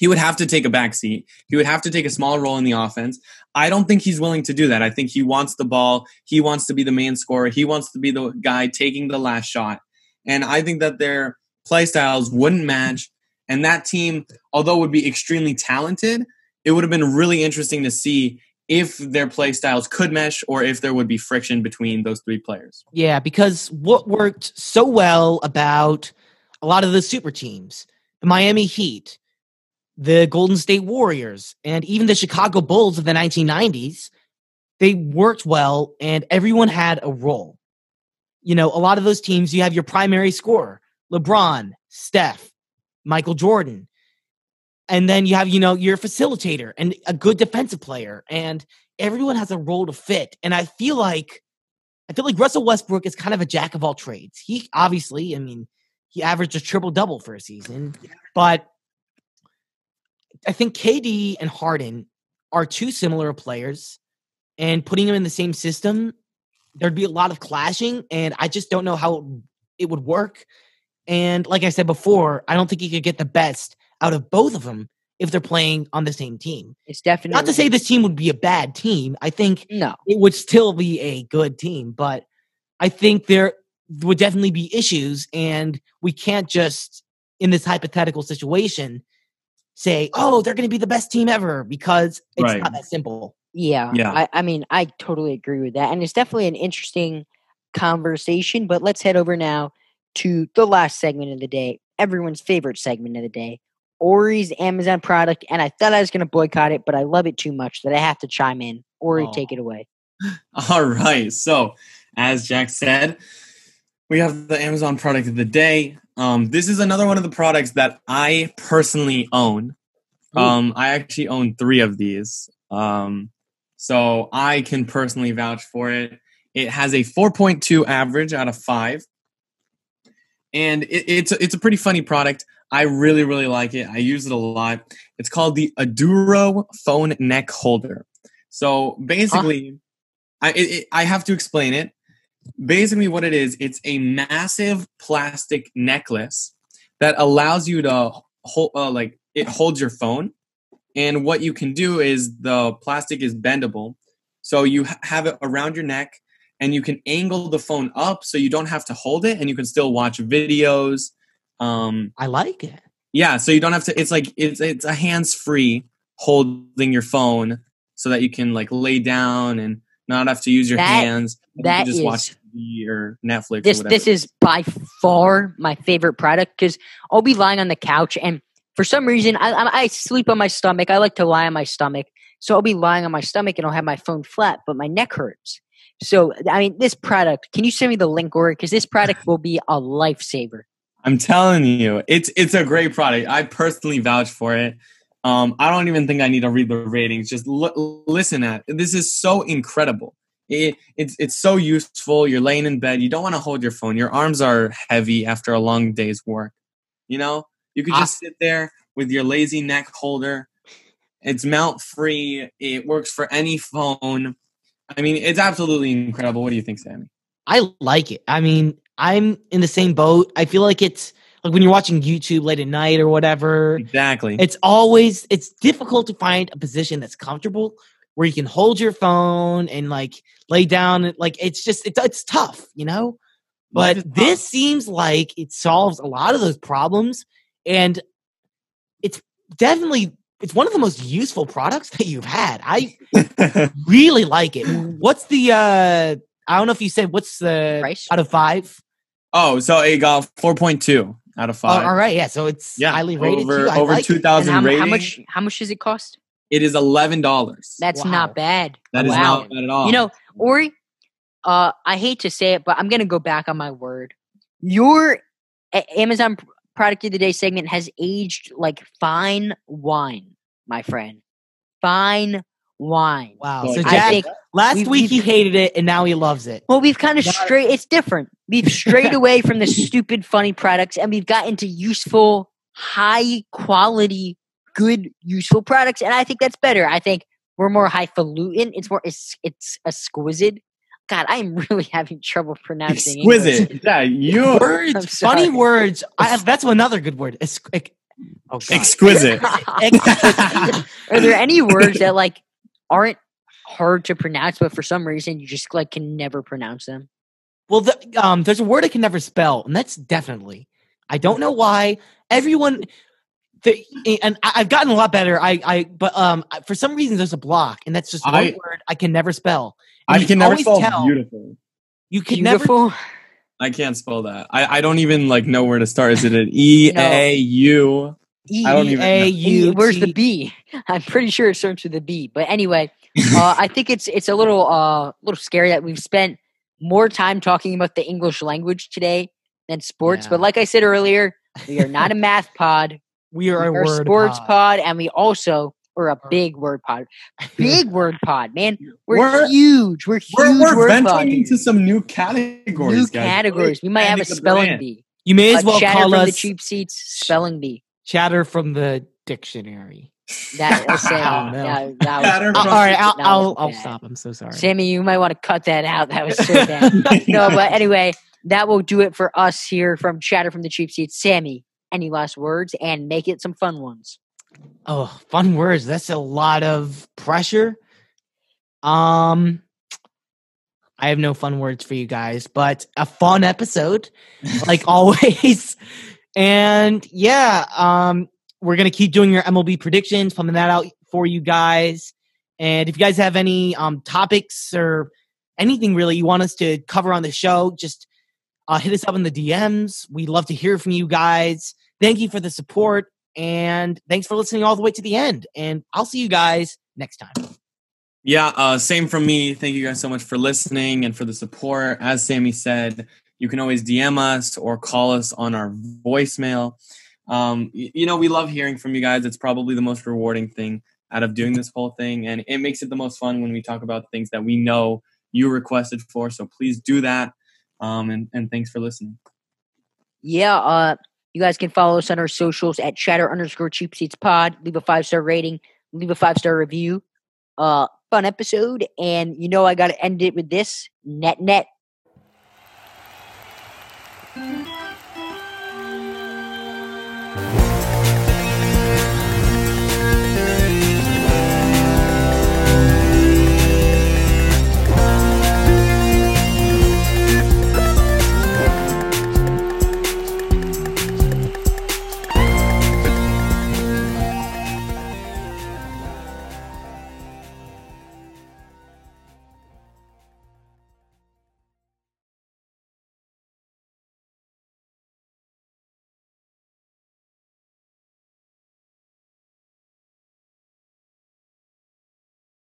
he would have to take a back seat. He would have to take a small role in the offense. I don't think he's willing to do that. I think he wants the ball. He wants to be the main scorer. He wants to be the guy taking the last shot. And I think that their play styles wouldn't match. And that team, although would be extremely talented, it would have been really interesting to see if their play styles could mesh or if there would be friction between those three players. Yeah, because what worked so well about a lot of the super teams, the Miami Heat, the Golden State Warriors, and even the Chicago Bulls of the 1990s, they worked well and everyone had a role. You know, a lot of those teams, you have your primary scorer, LeBron, Steph, Michael Jordan. And then you have, you know, your facilitator and a good defensive player. And everyone has a role to fit. And I feel like I feel like Russell Westbrook is kind of a jack of all trades. He obviously, I mean, he averaged a triple double for a season, but I think KD and Harden are two similar players, and putting them in the same system, there'd be a lot of clashing, and I just don't know how it would work. And like I said before, I don't think you could get the best out of both of them if they're playing on the same team. It's definitely not to say this team would be a bad team. I think no, it would still be a good team, but I think there would definitely be issues, and we can't just in this hypothetical situation say, "Oh, they're going to be the best team ever," because it's right. not that simple. Yeah, yeah. I, I mean, I totally agree with that, and it's definitely an interesting conversation. But let's head over now to the last segment of the day, everyone's favorite segment of the day, Ori's Amazon product. And I thought I was going to boycott it, but I love it too much that I have to chime in. Ori, oh. take it away. All right. So, as Jack said, we have the Amazon product of the day. Um, this is another one of the products that I personally own. Um, I actually own three of these. Um, so I can personally vouch for it. It has a 4.2 average out of five. And it, it's, it's a pretty funny product. I really, really like it. I use it a lot. It's called the Aduro phone neck holder. So basically, huh? I, it, I have to explain it basically what it is it's a massive plastic necklace that allows you to hold uh, like it holds your phone. And what you can do is the plastic is bendable. So you have it around your neck and you can angle the phone up so you don't have to hold it and you can still watch videos um i like it. Yeah so you don't have to it's like it's it's a hands free holding your phone so that you can like lay down and not have to use your that, hands. That you just is, watch TV or Netflix. This or this is by far my favorite product because I'll be lying on the couch and for some reason I, I sleep on my stomach. I like to lie on my stomach, so I'll be lying on my stomach and I'll have my phone flat, but my neck hurts. So I mean, this product. Can you send me the link, or because this product will be a lifesaver. I'm telling you, it's it's a great product. I personally vouch for it. Um, I don't even think I need to read the ratings. Just l- listen at it. this is so incredible. It, it's it's so useful. You're laying in bed. You don't want to hold your phone. Your arms are heavy after a long day's work. You know, you could just sit there with your lazy neck holder. It's mount free. It works for any phone. I mean, it's absolutely incredible. What do you think, Sammy? I like it. I mean, I'm in the same boat. I feel like it's like when you're watching YouTube late at night or whatever. Exactly. It's always it's difficult to find a position that's comfortable where you can hold your phone and like lay down like it's just it's it's tough, you know? But this seems like it solves a lot of those problems and it's definitely it's one of the most useful products that you've had. I really like it. What's the uh I don't know if you said what's the Price? out of 5? Oh, so it got 4.2 out of five. Oh, all right, yeah. So it's yeah, highly rated. Over, too. over like two thousand how, ratings. how much? How much does it cost? It is eleven dollars. That's Wow. not bad. That is wow. not bad at all. You know, Ori, uh, I hate to say it, but I'm gonna go back on my word. Your Amazon product of the day segment has aged like fine wine, my friend. Fine wine. Wow. Well, So I think last we've- week he hated it and now he loves it. Well, we've kind of straight. It's different. We've strayed away from the stupid, funny products, and we've got into useful, high quality, good, useful products. And I think that's better. I think we're more highfalutin. It's more. It's it's exquisite. God, I am really having trouble pronouncing English. exquisite. yeah, you. I'm Words, funny words. I, that's another good word. It's, like, Oh, God. Exquisite. Are there any words that like aren't hard to pronounce, but for some reason you just like can never pronounce them? Well, the, um, there's a word I can never spell, and that's definitely. I don't know why everyone. The, and I- I've gotten a lot better. I, I, but um, for some reason there's a block, and that's just one I- word I can never spell. And I you can never spell tell- beautiful. You can never. I can't spell that. I, I don't even like know where to start. Is it an E No. A U? E- I don't even know. A U. Where's the T- B? I'm pretty sure it starts with a B. But anyway, uh, I think it's it's a little uh little scary that we've spent more time talking about the English language today than sports. But like I said earlier, we are not a math pod. We are a We're a sports pod. pod. and we also are a big word pod. Big word pod, man. We're, We're- huge. We're huge We're, we're word venturing into some new categories. New guys. categories. We might have a spelling bee. You may A as well chatter call from the us cheap seats spelling bee. chatter from the dictionary. That was Sammy. Oh, no. that, that was, Uh, all right, I'll I'll, I'll stop. I'm so sorry. Sammy, you might want to cut that out. That was so bad. no, but anyway, that will do it for us here from Chatter from the Cheap Seats. Sammy, any last words and make it some fun ones. Oh, fun words. That's a lot of pressure. Um I have no fun words for you guys, but a fun episode like always. And yeah, um we're going to keep doing your MLB predictions, pumping that out for you guys. And if you guys have any um topics or anything really you want us to cover on the show, just uh, hit us up in the DMs. We'd love to hear from you guys. Thank you for the support and thanks for listening all the way to the end. And I'll see you guys next time. Yeah, uh, same from me. Thank you guys so much for listening and for the support. As Sammy said, you can always DM us or call us on our voicemail. Um, you know, we love hearing from you guys. It's probably the most rewarding thing out of doing this whole thing, and it makes it the most fun when we talk about things that we know you requested for. So please do that. Um, and, and thanks for listening. Yeah, uh, you guys can follow us on our socials at chatter underscore cheap seats pod. Leave a five star rating, leave a five star review. Uh, fun episode. And you know, I got to end it with this net net.